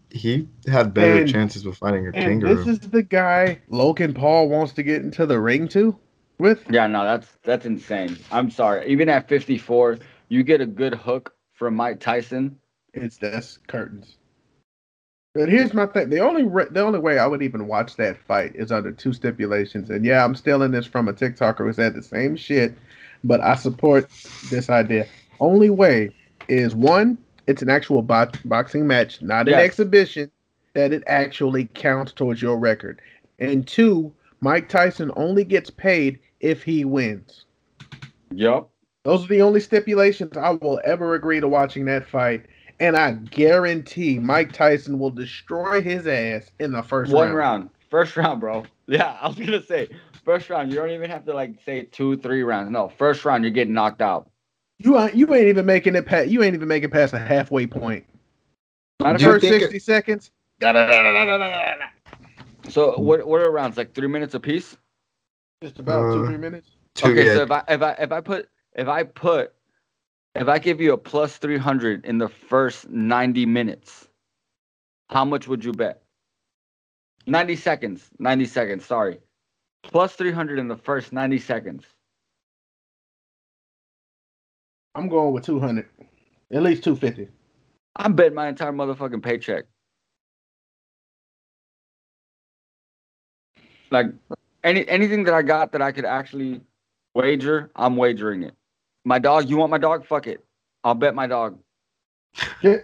He had better And- chances with fighting a And kangaroo. this is the guy Logan Paul wants to get into the ring to with. Yeah, no, that's that's insane. I'm sorry. Even at 54, you get a good hook from Mike Tyson. It's that's curtains. But here's my thing: the only re- the only way I would even watch that fight is under two stipulations. And yeah, I'm stealing this from a TikToker who said the same shit, but I support this idea. Only way is one, it's an actual bo- boxing match, not an Yes. exhibition, that it actually counts towards your record. And two, Mike Tyson only gets paid if he wins. Yup. Those are the only stipulations I will ever agree to watching that fight. And I guarantee Mike Tyson will destroy his ass in the first One round. round. First round, bro. Yeah, I was gonna say first round. You don't even have to like say two, three rounds. No, first round, you're getting knocked out. You ain't you ain't even making it past you ain't even making past a halfway point. Matter The of Do you first think- sixty seconds. So what what are rounds? Like three minutes apiece? Just about two, Uh, three minutes. Two, okay, yeah, so if I if I if I put if I put if I give you a plus three hundred in the first ninety minutes, how much would you bet? Ninety seconds. Ninety seconds. Sorry, plus three hundred in the first ninety seconds. I'm going with two hundred. At least two fifty. I'm betting my entire motherfucking paycheck. Like any anything that I got that I could actually wager, I'm wagering it. My dog, you want my dog? Fuck it. I'll bet my dog. I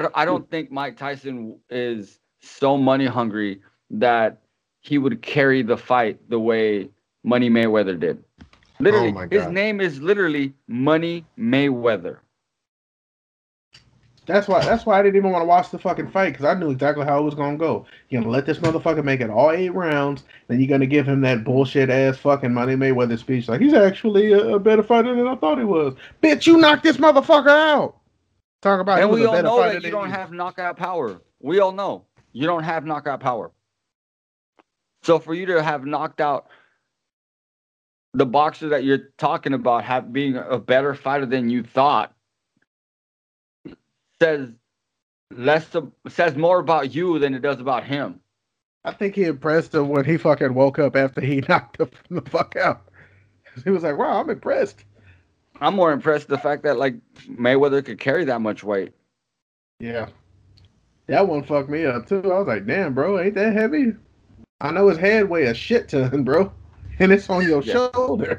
don't, I don't think Mike Tyson is so money hungry that he would carry the fight the way Money Mayweather did. Literally, Oh his name is literally Money Mayweather. That's why. That's why I didn't even want to watch the fucking fight because I knew exactly how it was gonna go. You're gonna let this motherfucker make it all eight rounds, then you're gonna give him that bullshit ass fucking Money Mayweather speech like he's actually a, a better fighter than I thought he was. Bitch, you knocked this motherfucker out. Talk about and we all know that you don't have knockout power. We all know you don't have knockout power. So for you to have knocked out the boxer that you're talking about, have being a better fighter than you thought, says less says more about you than it does about him. I think he impressed him when he fucking woke up after he knocked him the fuck out. He was like, "Wow, I'm impressed." I'm more impressed the fact that like Mayweather could carry that much weight. Yeah, that one fucked me up too. I was like, "Damn, bro, ain't that heavy?" I know his head weigh a shit ton, bro, and it's on your Yeah. shoulder.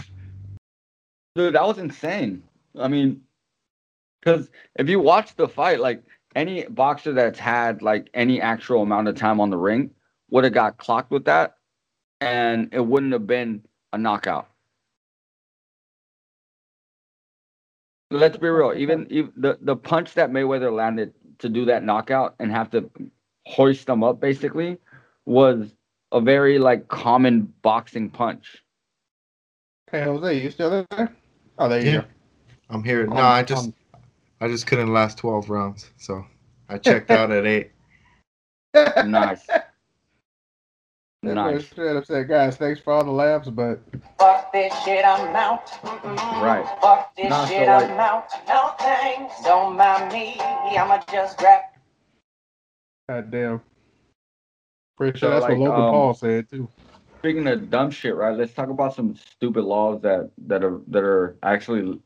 Dude, that was insane. I mean, because if you watch the fight, like any boxer that's had like any actual amount of time on the ring would have got clocked with that, and it wouldn't have been a knockout. Let's be real. Even, even the the punch that Mayweather landed to do that knockout and have to hoist them up basically was a very like common boxing punch. Hey, Jose, you still there? Oh, there you Yeah. go. I'm here. No, Um, I just um, I just couldn't last 12 rounds, so I checked out at eight. Nice. That Nice. man straight up said, guys, thanks for all the laughs, but Fuck this shit, I'm out. Right. Fuck this Nah, so shit, like- I'm out. No thanks, don't mind me. I'ma just grab. goddamn. Pretty So, that's like, what Logan um, Paul said too. Speaking of dumb shit, right? Let's talk about some stupid laws that that are that are actually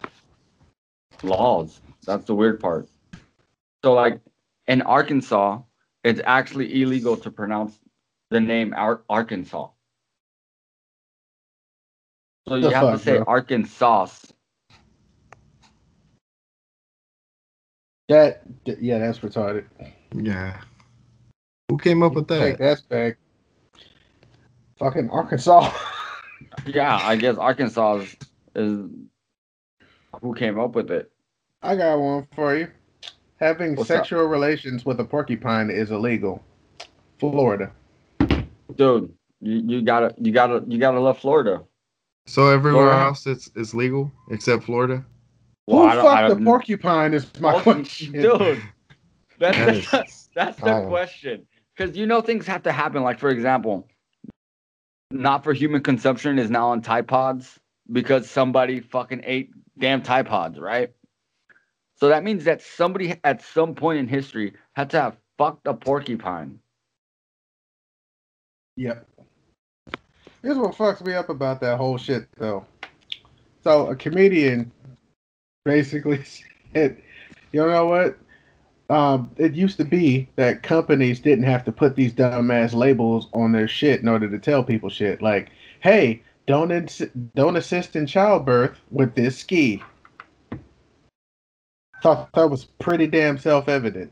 laws. That's the weird part. So, like in Arkansas, it's actually illegal to pronounce the name Ar- Arkansas. So you The have fuck, to say bro? Arkansas. That yeah, that's retarded. Yeah. Who came up with Take that? that back. Fucking Arkansas. Yeah, I guess Arkansas is, is who came up with it. I got one for you. Having What's up? sexual relations with a porcupine is illegal. Florida. Dude, you, you gotta you gotta you gotta love Florida. So everywhere Florida. else it's it's legal except Florida. Well, Who I fucked the porcupine is my Oh, question. Dude, that's That is that's, that's the question. Because you know things have to happen. Like for example, not for human consumption is now on Tide Pods because somebody fucking ate damn Tide Pods, right? So that means that somebody at some point in history had to have fucked a porcupine. Yep. Here's what fucks me up about that whole shit, though. So a comedian basically said, "You know what? Um, it used to be that companies didn't have to put these dumbass labels on their shit in order to tell people shit. Like, hey, don't ins- don't assist in childbirth with this ski." Thought that was pretty damn self evident.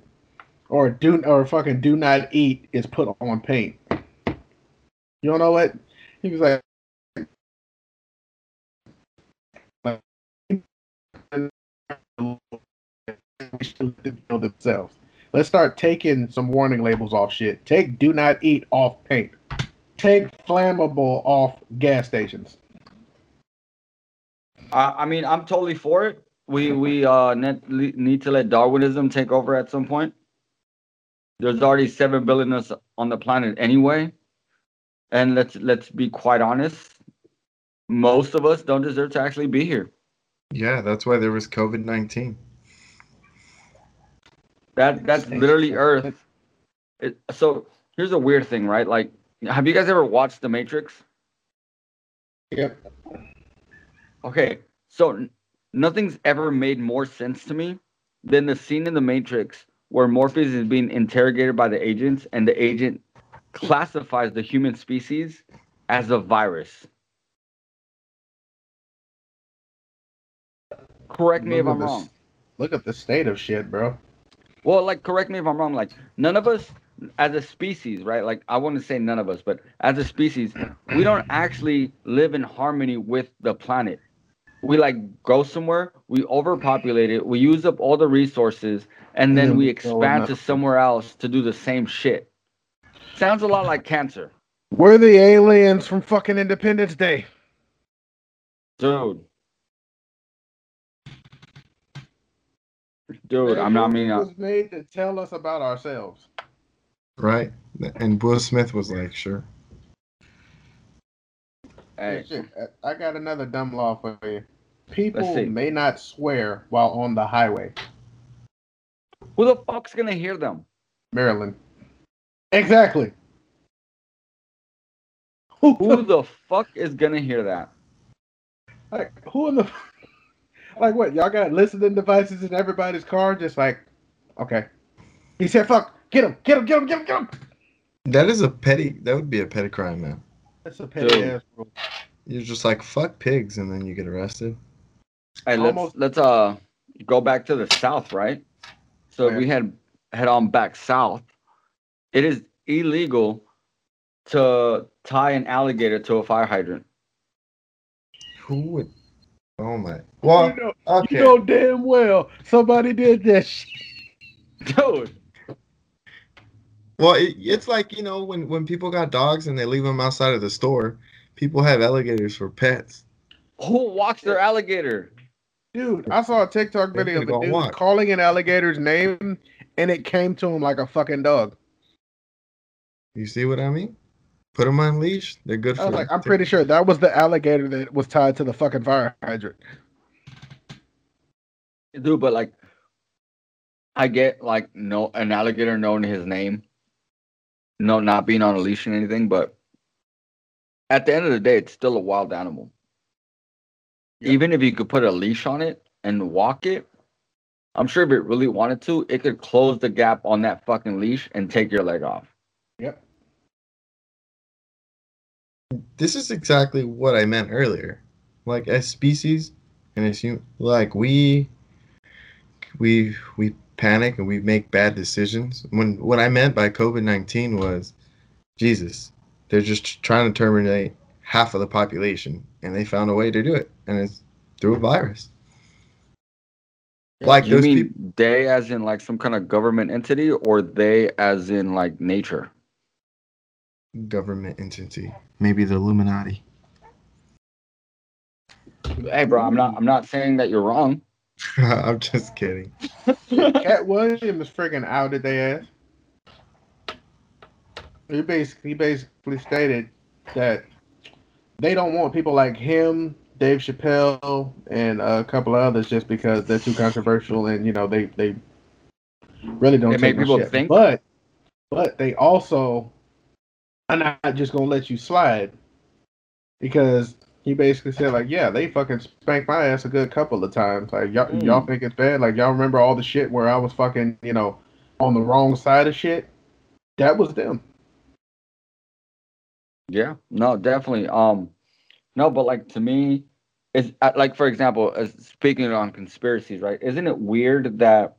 Or do or fucking do not eat is put on paint. You don't know what? He was like, know themselves. Let's start taking some warning labels off shit. Take do not eat off paint. Take flammable off gas stations. I, I mean, I'm totally for it. We we uh net, need to let Darwinism take over at some point. There's already seven billion us on the planet anyway, and let's let's be quite honest. Most of us don't deserve to actually be here. Yeah, that's why there was COVID nineteen. That that's literally Earth. It, so here's a weird thing, right? Like, have you guys ever watched The Matrix? Yep. Okay, so n- nothing's ever made more sense to me than the scene in The Matrix where Morpheus is being interrogated by the agents, and the agent classifies the human species as a virus. Correct me Look if I'm this- wrong. Look at the state of shit, bro. Well, like, correct me if I'm wrong. Like, none of us, as a species, right? Like, I want to say none of us, but as a species, we don't actually live in harmony with the planet. We like go somewhere, we overpopulate it, we use up all the resources, and then then we we expand to somewhere else to do the same shit. Sounds a lot like cancer, We're the aliens from fucking Independence Day. dude. Dude, I'm not mean. It uh, was made to tell us about ourselves. Right? And Will Smith was like, sure. Hey, I I got another dumb law for you. People may not swear while on the highway. who the fuck's gonna hear them? Maryland. Exactly. Who, Who the fuck is gonna hear that? like, who in the like what? Y'all got listening devices in everybody's car? Just like, okay. He said, "Fuck, get him, get him, get him, get him, get him." That is a petty. That would be a petty crime, man. That's a petty Dude. ass rule. You're just like fuck pigs, and then you get arrested. Hey, let's Almost- let's uh go back to the south, right? So if Yeah. we head head on back south. It is illegal to tie an alligator to a fire hydrant. Who would? Oh my. Well, you, know, okay. you know damn well somebody did that shit. Dude, Well, it, it's like you know when when people got dogs and they leave them outside of the store, people have alligators for pets. who walks their alligator? Dude, I saw a TikTok video of a dude walk. calling an alligator's name, and it came to him like a fucking dog. You see what I mean? Put them on leash. They're good I for. was like, I'm pretty sure that was the alligator that was tied to the fucking fire hydrant. Dude, but like I get like no an alligator knowing his name. No, not being on a leash and anything, but at the end of the day, it's still a wild animal. Yeah. Even if you could put a leash on it and walk it, I'm sure if it really wanted to, it could close the gap on that fucking leash and take your leg off. Yep. This is exactly what I meant earlier. Like as species, and as you like we we we panic and we make bad decisions. When what I meant by COVID nineteen was, Jesus, they're just trying to terminate half of the population, and they found a way to do it, and it's through a virus. Like you those mean people. they as in like some kind of government entity or they as in like nature? government entity, maybe the Illuminati. Hey bro, I'm not I'm not saying that you're wrong. I'm just kidding. Katt Williams freaking outed their ass. He basically, he basically stated that they don't want people like him, Dave Chappelle, and a couple of others just because they're too controversial and you know they they really don't They take make people shit. think? But but they also are not just gonna let you slide because he basically said like, yeah, they fucking spanked my ass a good couple of times. Like y'all, Mm. y'all think it's bad? Like y'all remember all the shit where I was fucking, you know, on the wrong side of shit? That was them. Yeah, no, definitely. Um, no, but like to me, uh, like for example, as speaking on conspiracies, right? Isn't it weird that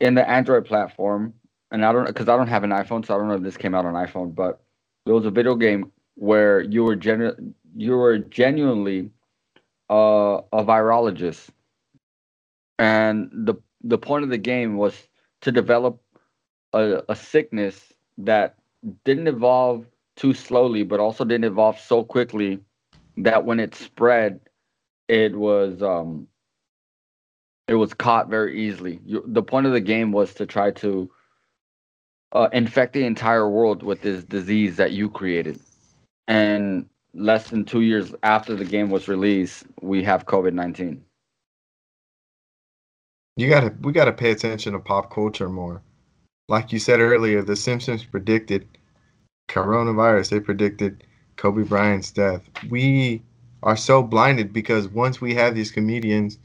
in the Android platform, and I don't because I don't have an iPhone, so I don't know if this came out on iPhone, but there was a video game where you were genu- you were genuinely uh, a virologist, and the the point of the game was to develop a, a sickness that didn't evolve too slowly, but also didn't evolve so quickly that when it spread, it was um, it was caught very easily. You, the point of the game was to try to uh, infect the entire world with this disease that you created, and less than two years after the game was released, we have COVID nineteen. You gotta we gotta pay attention to pop culture more. Like you said earlier, The Simpsons predicted coronavirus. They predicted Kobe Bryant's death. We are so blinded because once we have these comedians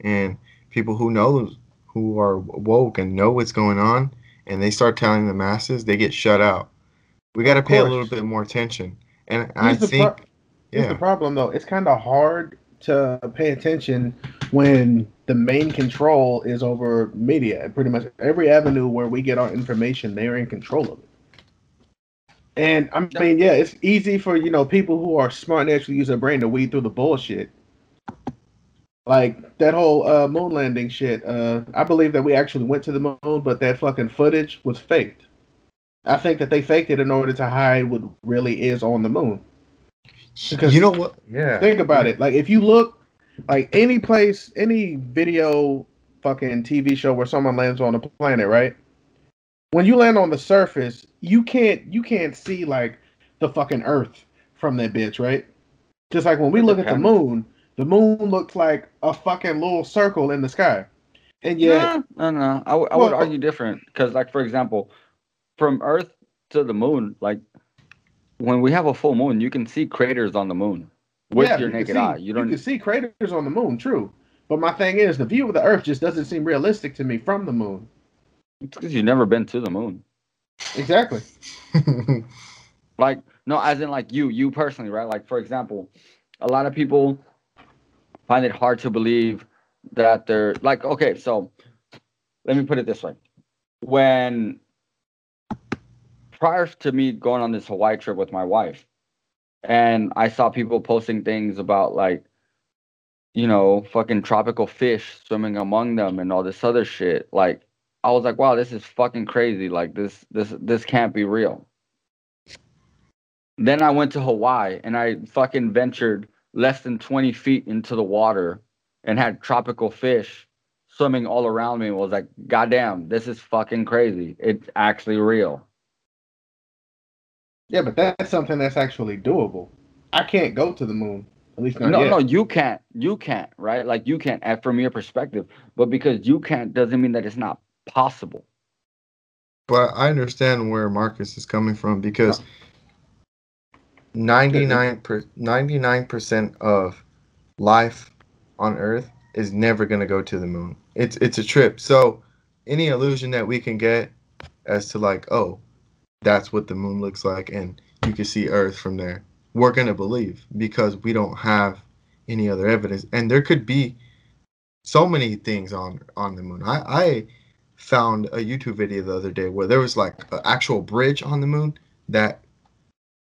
and people who know who are woke and know what's going on, and they start telling the masses, they get shut out. We got to pay a little bit more attention. And I Here's the think, pro- Here's the problem though. It's kind of hard to pay attention when the main control is over media. Pretty much every avenue where we get our information, they're in control of it. And I mean, yeah, it's easy for you know people who are smart and actually use their brain to weed through the bullshit. Like that whole uh, moon landing shit. Uh, I believe that we actually went to the moon, but that fucking footage was faked. I think that they faked it in order to hide what really is on the moon. Because you know what? Yeah. Think about it. Like if you look, like any place, any video, fucking TV show where someone lands on a planet, right? When you land on the surface, you can't you can't see like the fucking Earth from that bitch, right? Just like when we look at the depends. moon, the moon looks like a fucking little circle in the sky, and yet no, no, no. I, w- I would argue different because, like, for example, from Earth to the moon, like, when we have a full moon, you can see craters on the moon with yeah, your you naked see- eye. You don't. You can see craters on the moon, true. But my thing is, the view of the Earth just doesn't seem realistic to me from the moon. It's because you've never been to the moon. Exactly. Like, no, as in like you, you personally, right? Like, for example, a lot of people find it hard to believe that they're like, okay, so let me put it this way. When prior to me going on this Hawaii trip with my wife, and I saw people posting things about like, you know, fucking tropical fish swimming among them and all this other shit. Like, I was like, wow, this is fucking crazy. Like this, this, this can't be real. Then I went to Hawaii and I fucking ventured less than 20 feet into the water and had tropical fish swimming all around me was like, goddamn, this is fucking crazy. It's actually real. Yeah, but that's something that's actually doable. I can't go to the moon. At least not no, yet. no, you can't. You can't, right? Like you can't uh, from your perspective. But because you can't doesn't mean that it's not possible. But I understand where Marcus is coming from because 99 per, 99% of life on Earth is never going to go to the moon. It's it's a trip. So any illusion that we can get as to like, oh, that's what the moon looks like and you can see Earth from there. We're going to believe because we don't have any other evidence. And there could be so many things on on the moon. I I found a YouTube video the other day where there was like an actual bridge on the moon that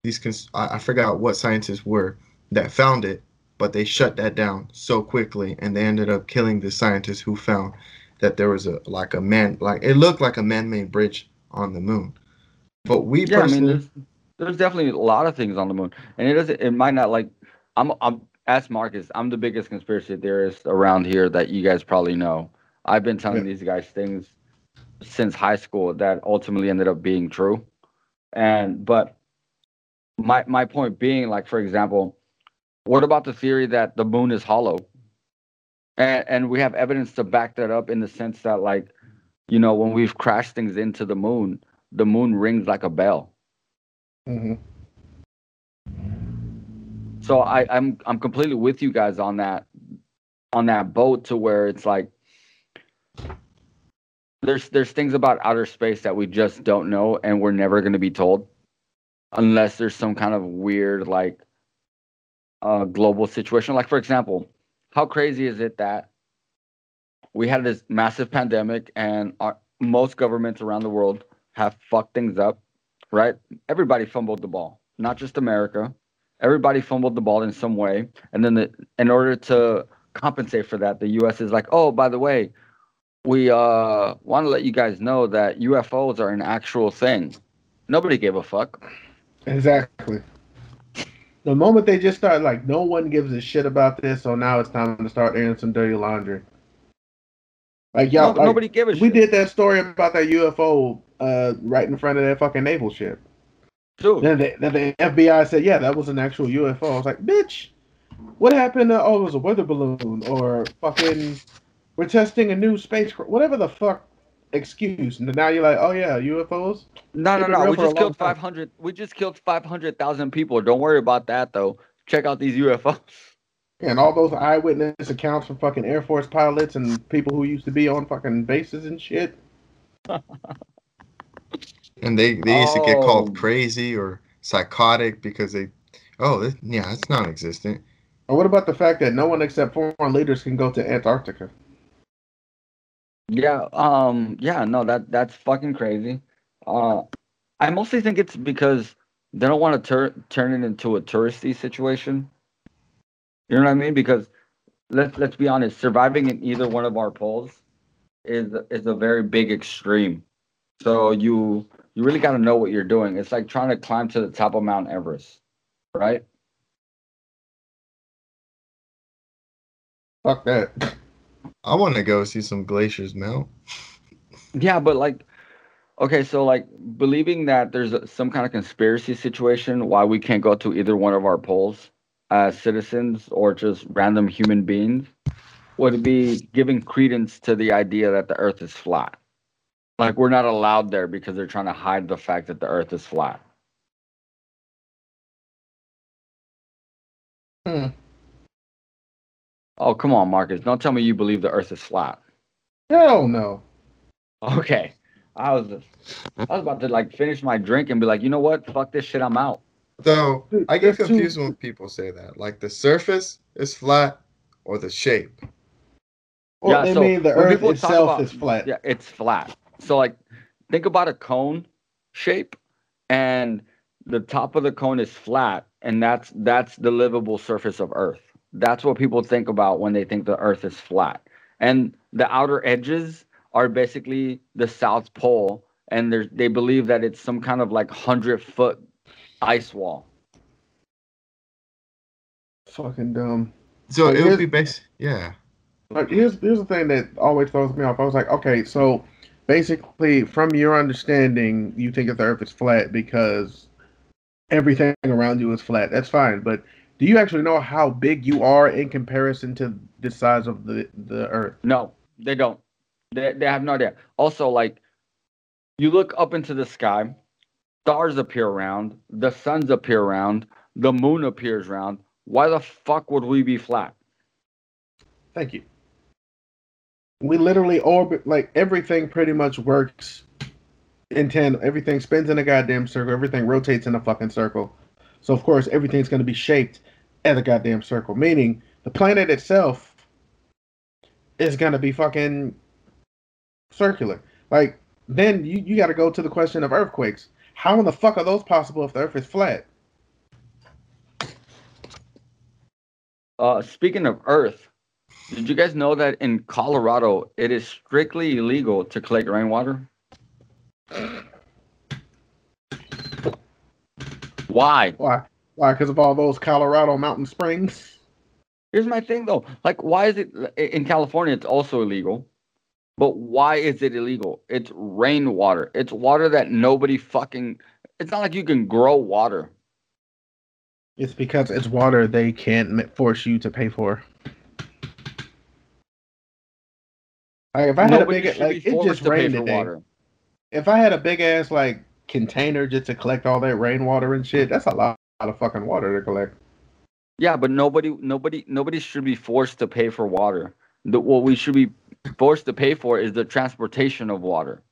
these cons- I, I forgot what scientists were that found it, but they shut that down so quickly and they ended up killing the scientists who found that there was a like a man like it looked like a man-made bridge on the moon. But we Yeah, I mean, there's, there's definitely a lot of things on the moon, and it doesn't. It might not like. I'm. I'm. Ask Marcus. I'm the biggest conspiracy theorist around here that you guys probably know. I've been telling Yeah. these guys things since high school that ultimately ended up being true, and but my my point being, like for example, what about the theory that the moon is hollow? And and we have evidence to back that up in the sense that like, you know, when we've crashed things into the moon, the moon rings like a bell. Mm-hmm. So I, I'm I'm completely with you guys on that on that boat to where it's like there's there's things about outer space that we just don't know and we're never gonna be told unless there's some kind of weird like uh global situation. Like for example, how crazy is it that we had this massive pandemic and our, most governments around the world have fucked things up, right? Everybody fumbled the ball, not just America everybody fumbled the ball in some way and then the, in order to compensate for that the us is like oh by the way we uh want to let you guys know that ufos are an actual thing nobody gave a fuck Exactly. The moment they just start like no one gives a shit about this, so now it's time to start airing some dirty laundry. Like y'all, No- like, nobody gave a we shit. did that story about that UFO uh, right in front of that fucking naval ship. Dude. Then the, then the FBI said, yeah, that was an actual UFO. I was like, bitch, what happened? To, oh, it was a weather balloon or fucking we're testing a new spacecraft, whatever the fuck excuse. And now you're like, oh yeah, UFOs. no no no we just killed 500 we just killed 500000 people don't worry about that though check out these ufos And all those eyewitness accounts from fucking Air Force pilots and people who used to be on fucking bases and shit. And they they used to get Oh. called crazy or psychotic because they, oh this, yeah, it's non-existent. Or what about the fact that no one except foreign leaders can go to Antarctica? Yeah, um, yeah, no, that that's fucking crazy. Uh, I mostly think it's because they don't want to tur turn it into a touristy situation. You know what I mean? Because let's let's be honest, surviving in either one of our poles is is a very big extreme. So you you really got to know what you're doing. It's like trying to climb to the top of Mount Everest, right? Fuck that. I want to go see some glaciers melt. Yeah, but like, okay, so like believing that there's a, some kind of conspiracy situation why we can't go to either one of our poles as citizens or just random human beings would be giving credence to the idea that the earth is flat. Like, we're not allowed there because they're trying to hide the fact that the earth is flat. Hmm. Oh, come on, Marcus. Don't tell me you believe the earth is flat. Hell no. Okay. I was I was about to like finish my drink and be like, you know what? Fuck this shit, I'm out. So I get confused when people say that. Like the surface is flat or the shape. Well, Yeah, they so mean the when Earth people talk itself about- is flat. Yeah, it's flat. So like think about a cone shape and the top of the cone is flat and that's that's the livable surface of earth. That's what people think about when they think the earth is flat. And the outer edges are basically the south pole and they believe that it's some kind of like 100 foot ice wall. Fucking dumb. So Like, it would be base. Yeah. Like here's here's the thing that always throws me off. I was like, okay, so basically, from your understanding, you think that the Earth is flat because everything around you is flat. That's fine, but do you actually know how big you are in comparison to the size of the the Earth? No, they don't. They they have no idea. Also, like you look up into the sky, stars appear around, the suns appear around, the moon appears round. Why the fuck would we be flat? Thank you. We literally orbit like everything pretty much works in tandem. Everything spins in a goddamn circle. Everything rotates in a fucking circle. So of course everything's gonna be shaped as a goddamn circle. Meaning the planet itself is gonna be fucking circular. Like then you, you gotta go to the question of earthquakes. How in the fuck are those possible if the earth is flat? Uh, speaking of Earth, did you guys know that in Colorado it is strictly illegal to collect rainwater? Why? Why? Why? Because of all those Colorado mountain springs? Here's my thing though. Like, why is it in California? It's also illegal, but why is it illegal? It's rainwater. It's water that nobody fucking. It's not like you can grow water. It's because it's water they can't force you to pay for. Like if I had Nobody a big like it just rained today. water. If I had a big ass like container just to collect all that rainwater and shit, that's a lot, lot of fucking water to collect. Yeah, but nobody, nobody, nobody should be forced to pay for water. The, what we should be forced to pay for is the transportation of water,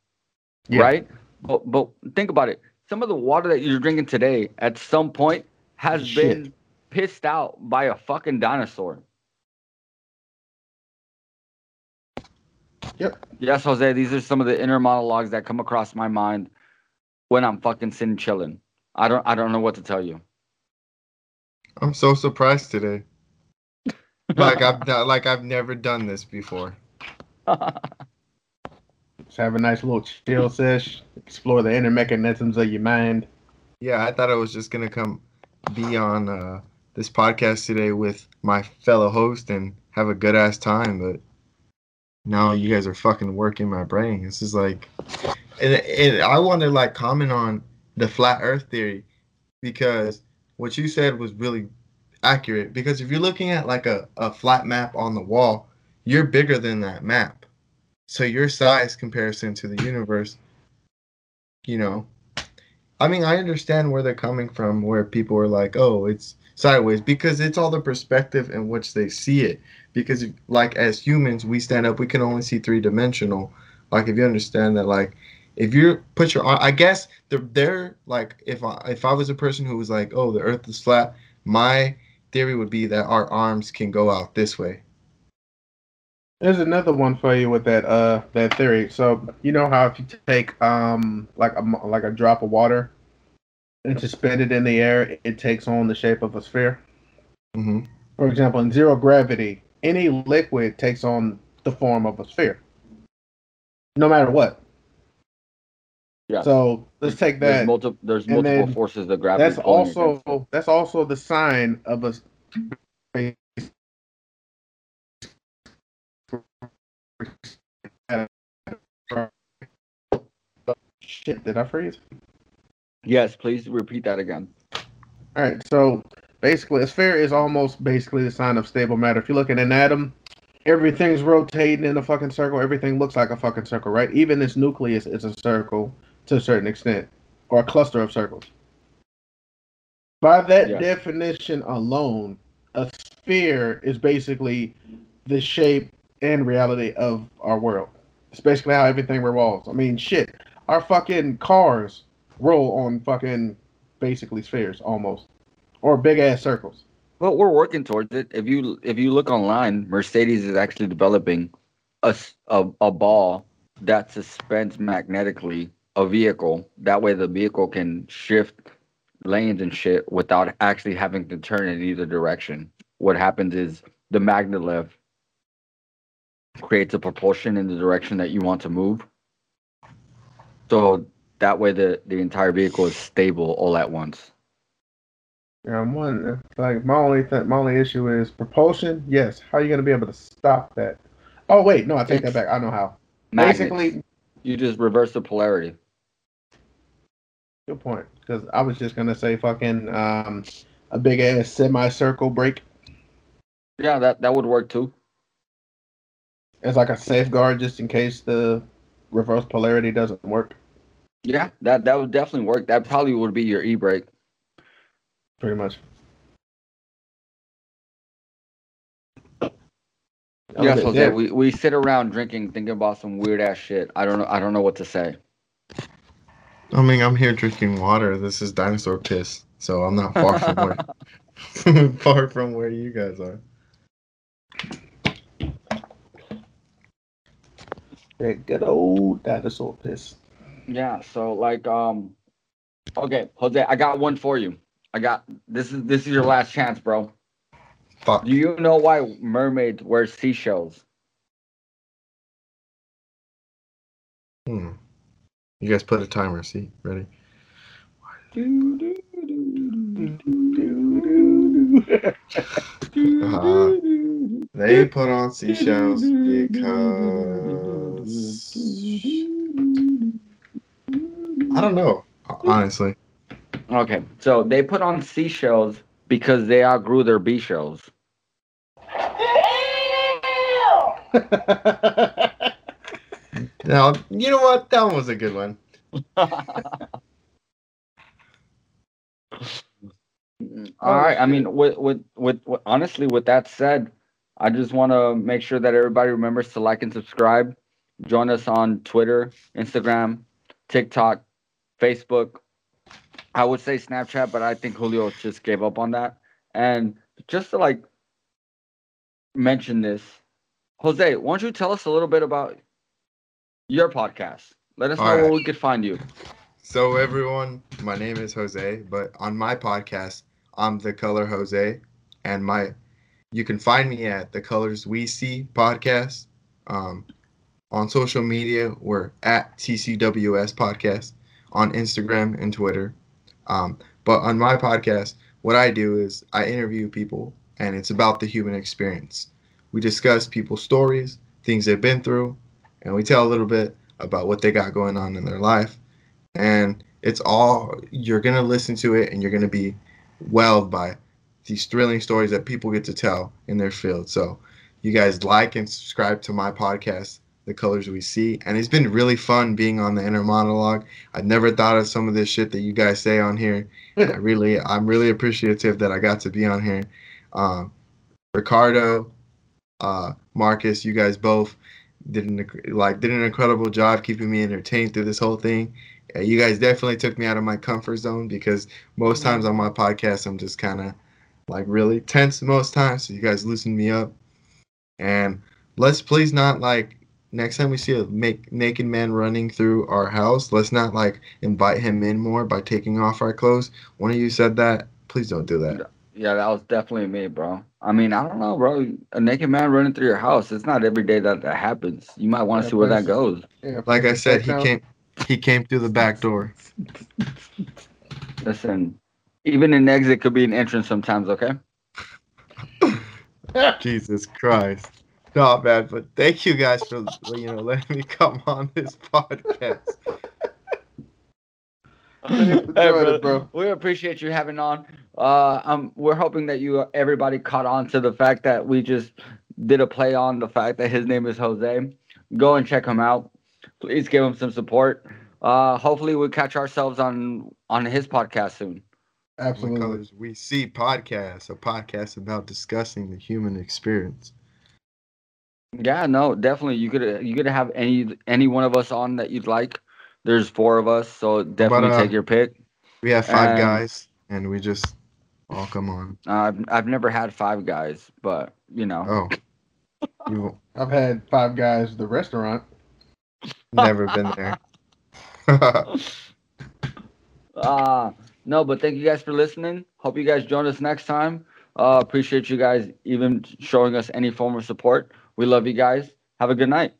Yeah. right? But but think about it. Some of the water that you're drinking today, at some point, has Shit. been pissed out by a fucking dinosaur. Yep. Yes, Jose. These are some of the inner monologues that come across my mind when I'm fucking sitting chilling. I don't I don't know what to tell you. I'm so surprised today. Like I've like I've never done this before. Just have a nice little chill sesh, explore the inner mechanisms of your mind. Yeah, I thought I was just gonna come be on uh, this podcast today with my fellow host and have a good ass time, but now you guys are fucking working my brain. This is like, and, and I want to like comment on the flat Earth theory because what you said was really accurate. Because if you're looking at like a, a flat map on the wall, you're bigger than that map, so your size comparison to the universe, you know, I mean, I understand where they're coming from, where people are like, "Oh, it's sideways," because it's all the perspective in which they see it. Because, like, as humans, we stand up, we can only see three dimensional. Like, if you understand that, like, if you put your arm, I guess they're they're like if I if I was a person who was like, oh, the Earth is flat, my theory would be that our arms can go out this way. There's another one for you with that uh that theory. So you know how if you take um like a like a drop of water and suspend it in the air, it takes on the shape of a sphere. hmm For example, in zero gravity, any liquid takes on the form of a sphere, no matter what. Yeah. So let's take There's that. There's multiple forces of gravity. That's against also that's also the sign of a shit. Did I freeze? Yes, please repeat that again. All right. So basically, a sphere is almost basically the sign of stable matter. If you look at an atom, everything's rotating in a fucking circle. Everything looks like a fucking circle, right? Even its nucleus is a circle to a certain extent, or a cluster of circles. By that Yes. definition alone, a sphere is basically the shape and reality of our world. It's basically how everything revolves. I mean, shit, our fucking cars roll on fucking basically spheres almost, or big ass circles. But we're working towards it. If you if you look online, Mercedes is actually developing a a ball that suspends magnetically a vehicle. That way, the vehicle can shift lanes and shit without actually having to turn in either direction. What happens is the magnet lift creates a propulsion in the direction that you want to move. So that way, the the entire vehicle is stable all at once. Yeah, I'm wondering. Like my only th- my only issue is propulsion. Yes, how are you gonna be able to stop that? Oh wait, no, I take that back. I know how. Magnets. Basically, you just reverse the polarity. Good point. Because I was just gonna say fucking um a big ass semicircle brake. Yeah, that that would work too. It's like a safeguard just in case the reverse polarity doesn't work. Yeah, that that would definitely work. That probably would be your e brake. Pretty much. Yes, Okay, Jose. yeah. We we sit around drinking, thinking about some weird ass shit. I don't know. I don't know what to say. I mean, I'm here drinking water. This is dinosaur piss, so I'm not far from where far from where you guys are. That good old dinosaur piss. Yeah. So like, um, okay, Jose, I got one for you. I got this is this is your last chance, bro. Fuck. Do you know why mermaids wear seashells? Hmm. You guys put a timer. See, ready? Uh, they put on seashells because I don't know. Honestly, Okay, so they put on seashells because they outgrew their B shells. now you know what? That one was a good one. All oh, right. I mean, with, with with with honestly, with that said, I just want to make sure that everybody remembers to like and subscribe. Join us on Twitter, Instagram, TikTok, Facebook. I would say Snapchat, but I think Julio just gave up on that. And just to like mention this, Jose, why don't you tell us a little bit about your podcast? Let us know All where we could find you. So everyone, my name is Jose, but on my podcast, I'm the Color Jose, and my you can find me at the Colors We See podcast. Um, on social media, we're at TCWS podcast on Instagram and Twitter. Um, but on my podcast, what I do is I interview people, and it's about the human experience. We discuss people's stories, things they've been through, and we tell a little bit about what they got going on in their life. And it's all you're gonna listen to it and you're gonna be welled by these thrilling stories that people get to tell in their field. So you guys like and subscribe to my podcast the colors we see. And it's been really fun being on the inner monologue. I've never thought of some of this shit that you guys say on here. I really i'm really appreciative that i got to be on here. Um, ricardo uh, marcus you guys both did an like did an incredible job keeping me entertained through this whole thing. Uh, you guys definitely took me out of my comfort zone because most times on my podcast I'm just kind of like really tense most times. So you guys loosened me up, and let's please not like next time we see a make, naked man running through our house, let's not like invite him in more by taking off our clothes. One of you said that. Please don't do that. Yeah, that was definitely me, bro. I mean, I don't know, bro. A naked man running through your house. It's not every day that that happens. You might want to Yeah, see where that goes. Yeah, Like I said, he Now- came he came through the back door. Listen, even an exit could be an entrance sometimes. Okay. Jesus Christ. No, man, but thank you guys for you know letting me come on this podcast. hey, enjoyed brother, it, bro. We appreciate you having on. Uh, um, we're hoping that you everybody caught on to the fact that we just did a play on the fact that his name is Jose. Go and check him out. Please give him some support. Uh, hopefully we'll catch ourselves on on his podcast soon. Absolutely. Because we see podcasts, a podcast about discussing the human experience. Yeah, no, definitely. You could you could have any any one of us on that you'd like. There's four of us, so definitely uh, take your pick. We have five And- guys, and we just all come on. Uh, I've I've never had five guys, but you know. Oh, you've I've had five guys at the restaurant. never been there. Uh no, but thank you guys for listening. Hope you guys join us next time. Uh appreciate you guys even showing us any form of support. We love you guys. Have a good night.